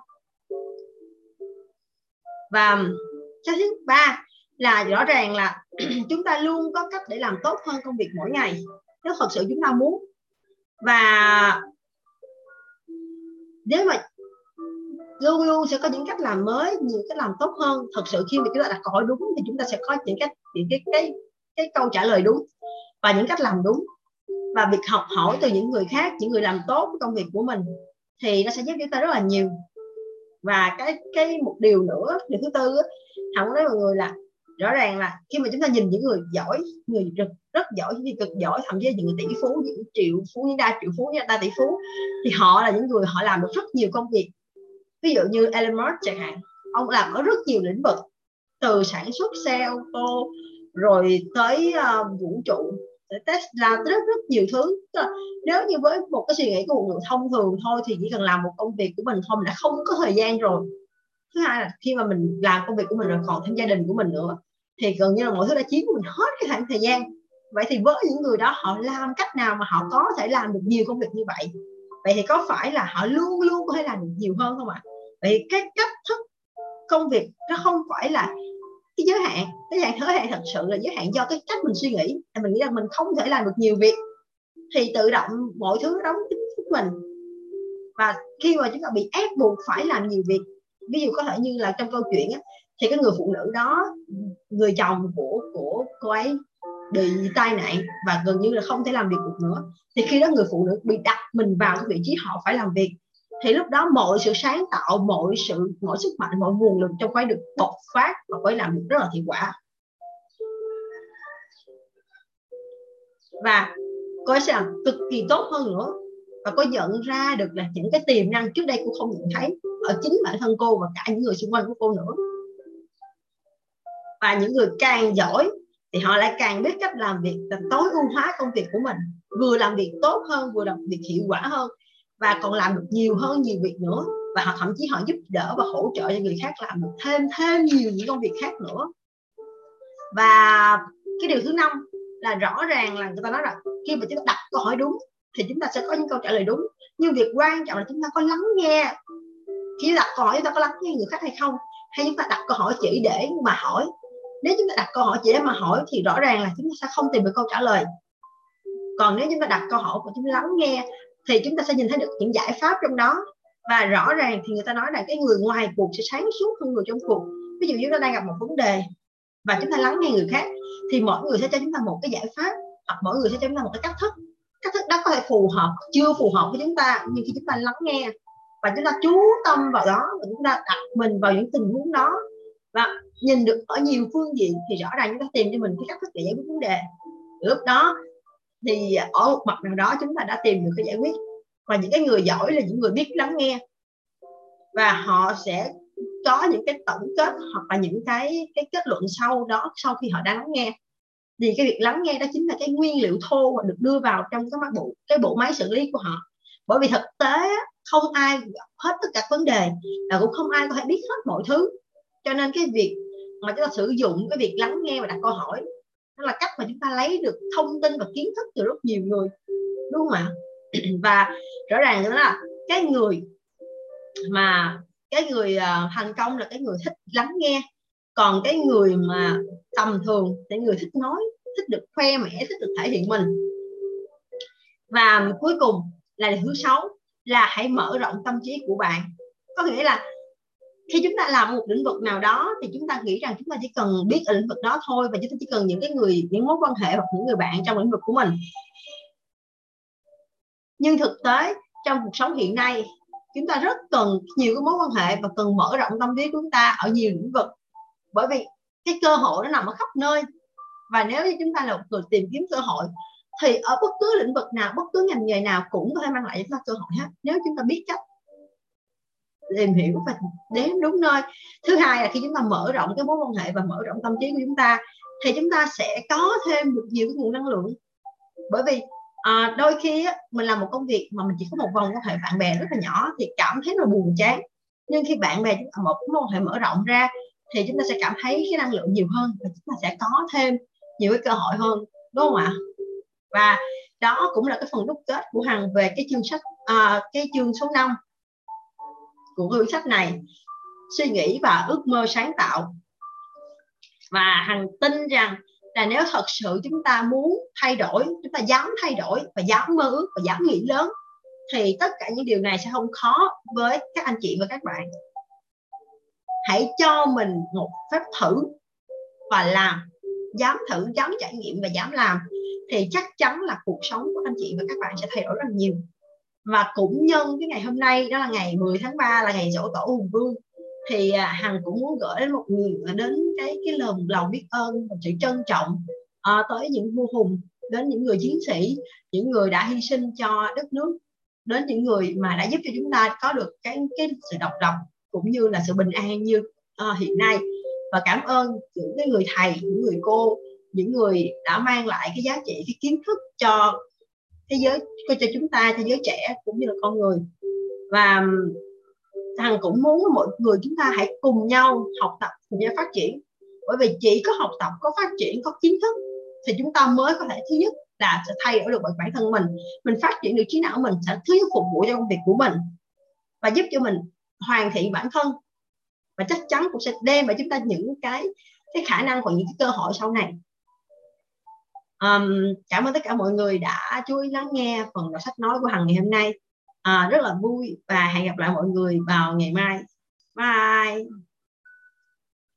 Và cái thứ ba là rõ ràng là chúng ta luôn có cách để làm tốt hơn công việc mỗi ngày, nếu thật sự chúng ta muốn. Và nếu mà luôn luôn sẽ có những cách làm mới, nhiều cách làm tốt hơn, thật sự khi mà chúng ta đặt câu hỏi đúng thì chúng ta sẽ có những cách, những cái cái cái câu trả lời đúng và những cách làm đúng. Và việc học hỏi từ những người khác, những người làm tốt công việc của mình thì nó sẽ giúp chúng ta rất là nhiều và cái cái một điều nữa điều thứ tư hồng nói mọi người là rõ ràng là khi mà chúng ta nhìn những người giỏi người rất, rất giỏi người cực giỏi thậm chí những người tỷ phú những triệu phú những đa triệu phú những đa tỷ phú thì họ là những người họ làm được rất nhiều công việc. Ví dụ như Elon Musk chẳng hạn ông làm ở rất nhiều lĩnh vực từ sản xuất xe ô tô rồi tới uh, vũ trụ làm rất rất nhiều thứ. Nếu như với một cái suy nghĩ của một người thông thường thôi thì chỉ cần làm một công việc của mình thôi, mình đã không có thời gian rồi. Thứ hai là khi mà mình làm công việc của mình rồi còn thêm gia đình của mình nữa, thì gần như là mọi thứ đã chiếm của mình hết cái khoảng thời gian. Vậy thì với những người đó, họ làm cách nào mà họ có thể làm được nhiều công việc như vậy? Vậy thì có phải là họ luôn luôn có thể làm được nhiều hơn không ạ? Vậy cái cách thức công việc nó không phải là giới hạn. Cái hạn giới hạn thật sự là giới hạn do cái cách mình suy nghĩ. Mình nghĩ là mình không thể làm được nhiều việc. Thì tự động mọi thứ nó đóng kín thức mình. Và khi mà chúng ta bị ép buộc phải làm nhiều việc ví dụ có thể như là trong câu chuyện á, thì cái người phụ nữ đó người chồng của của cô ấy bị tai nạn và gần như là không thể làm việc được nữa. Thì khi đó người phụ nữ bị đặt mình vào cái vị trí họ phải làm việc thì lúc đó mọi sự sáng tạo, mọi sự, mọi sức mạnh, mọi nguồn lực trong phải được bộc phát và phải làm được rất là hiệu quả. Và coi sẽ làm cực kỳ tốt hơn nữa và có nhận ra được là những cái tiềm năng trước đây cô không nhận thấy ở chính bản thân cô và cả những người xung quanh của cô nữa. Và những người càng giỏi thì họ lại càng biết cách làm việc làm tối ưu hóa công việc của mình, vừa làm việc tốt hơn, vừa làm việc hiệu quả hơn và còn làm được nhiều hơn nhiều việc nữa và họ thậm chí họ giúp đỡ và hỗ trợ cho người khác làm được thêm thêm nhiều những công việc khác nữa và cái điều thứ năm là rõ ràng là người ta nói là khi mà chúng ta đặt câu hỏi đúng thì chúng ta sẽ có những câu trả lời đúng nhưng việc quan trọng là chúng ta có lắng nghe khi đặt câu hỏi chúng ta có lắng nghe người khác hay không hay chúng ta đặt câu hỏi chỉ để mà hỏi nếu chúng ta đặt câu hỏi chỉ để mà hỏi thì rõ ràng là chúng ta sẽ không tìm được câu trả lời còn nếu chúng ta đặt câu hỏi và chúng ta lắng nghe thì chúng ta sẽ nhìn thấy được những giải pháp trong đó. Và rõ ràng thì người ta nói là cái người ngoài cuộc sẽ sáng suốt hơn người trong cuộc. Ví dụ chúng ta đang gặp một vấn đề và chúng ta lắng nghe người khác, thì mỗi người sẽ cho chúng ta một cái giải pháp, hoặc mỗi người sẽ cho chúng ta một cái cách thức. Cách thức đó có thể phù hợp, chưa phù hợp với chúng ta, nhưng khi chúng ta lắng nghe và chúng ta chú tâm vào đó, và chúng ta đặt mình vào những tình huống đó và nhìn được ở nhiều phương diện, thì rõ ràng chúng ta tìm cho mình cái cách thức để giải quyết vấn đề. Lúc đó thì ở một mặt nào đó chúng ta đã tìm được cái giải quyết. Và những cái người giỏi là những người biết lắng nghe. Và họ sẽ có những cái tổng kết hoặc là những cái cái kết luận sau đó, sau khi họ đã lắng nghe. Thì cái việc lắng nghe đó chính là cái nguyên liệu thô và được đưa vào trong cái bộ cái bộ máy xử lý của họ. Bởi vì thực tế không ai hết tất cả vấn đề và cũng không ai có thể biết hết mọi thứ. Cho nên cái việc mà chúng ta sử dụng cái việc lắng nghe và đặt câu hỏi đó là cách mà chúng ta lấy được thông tin và kiến thức từ rất nhiều người đúng không ạ? Và rõ ràng đó là cái người mà cái người uh, thành công là cái người thích lắng nghe. Còn cái người mà tầm thường thì người thích nói thích được khoe mẽ thích được thể hiện mình. Và cuối cùng là điều thứ sáu là hãy mở rộng tâm trí của bạn. Có nghĩa là khi chúng ta làm một lĩnh vực nào đó thì chúng ta nghĩ rằng chúng ta chỉ cần biết ở lĩnh vực đó thôi và chúng ta chỉ cần những cái người, những mối quan hệ hoặc những người bạn trong lĩnh vực của mình. Nhưng thực tế, trong cuộc sống hiện nay, chúng ta rất cần nhiều cái mối quan hệ và cần mở rộng tâm trí của chúng ta ở nhiều lĩnh vực. Bởi vì cái cơ hội nó nằm ở khắp nơi. Và nếu như chúng ta là một người tìm kiếm cơ hội, thì ở bất cứ lĩnh vực nào, bất cứ ngành nghề nào cũng có thể mang lại cho chúng ta cơ hội hết. Nếu chúng ta biết cách tìm hiểu và đến đúng nơi. Thứ hai là khi chúng ta mở rộng cái mối quan hệ và mở rộng tâm trí của chúng ta thì chúng ta sẽ có thêm được nhiều cái nguồn năng lượng. Bởi vì à, đôi khi á, mình làm một công việc mà mình chỉ có một vòng quan hệ bạn bè rất là nhỏ thì cảm thấy là buồn chán. Nhưng khi bạn bè chúng ta một mối quan hệ mở rộng ra thì chúng ta sẽ cảm thấy cái năng lượng nhiều hơn và chúng ta sẽ có thêm nhiều cái cơ hội hơn đúng không ạ? Và đó cũng là cái phần đúc kết của hằng về cái chương sách à, cái chương số 5 của quyển sách này. Suy nghĩ và ước mơ sáng tạo. Và hằng tin rằng là nếu thật sự chúng ta muốn thay đổi, chúng ta dám thay đổi và dám mơ ước và dám nghĩ lớn, thì tất cả những điều này sẽ không khó với các anh chị và các bạn. Hãy cho mình một phép thử và làm. Dám thử, dám trải nghiệm và dám làm, thì chắc chắn là cuộc sống của anh chị và các bạn sẽ thay đổi rất là nhiều và cũng nhân cái ngày hôm nay đó là ngày 10 tháng 3 là ngày dỗ tổ hùng vương. Thì à, hằng cũng muốn gửi đến một người đến cái cái lòng lòng biết ơn và sự trân trọng à, tới những vua hùng đến những người chiến sĩ những người đã hy sinh cho đất nước đến những người mà đã giúp cho chúng ta có được cái cái sự độc lập cũng như là sự bình an như uh, hiện nay. Và cảm ơn những cái người thầy những người cô những người đã mang lại cái giá trị cái kiến thức cho thế giới cho chúng ta, thế giới trẻ cũng như là con người. Và thằng cũng muốn mọi người chúng ta hãy cùng nhau học tập cùng nhau phát triển. Bởi vì chỉ có học tập, có phát triển, có kiến thức thì chúng ta mới có thể, thứ nhất là sẽ thay đổi được bản thân mình. Mình phát triển được trí não mình sẽ thứ nhất phục vụ cho công việc của mình và giúp cho mình hoàn thiện bản thân. Và chắc chắn cũng sẽ đem lại chúng ta những cái cái khả năng và những cái cơ hội sau này um, cảm ơn tất cả mọi người đã chú ý lắng nghe phần đọc sách nói của hằng ngày hôm nay. À, rất là vui và hẹn gặp lại mọi người vào ngày mai. Bye.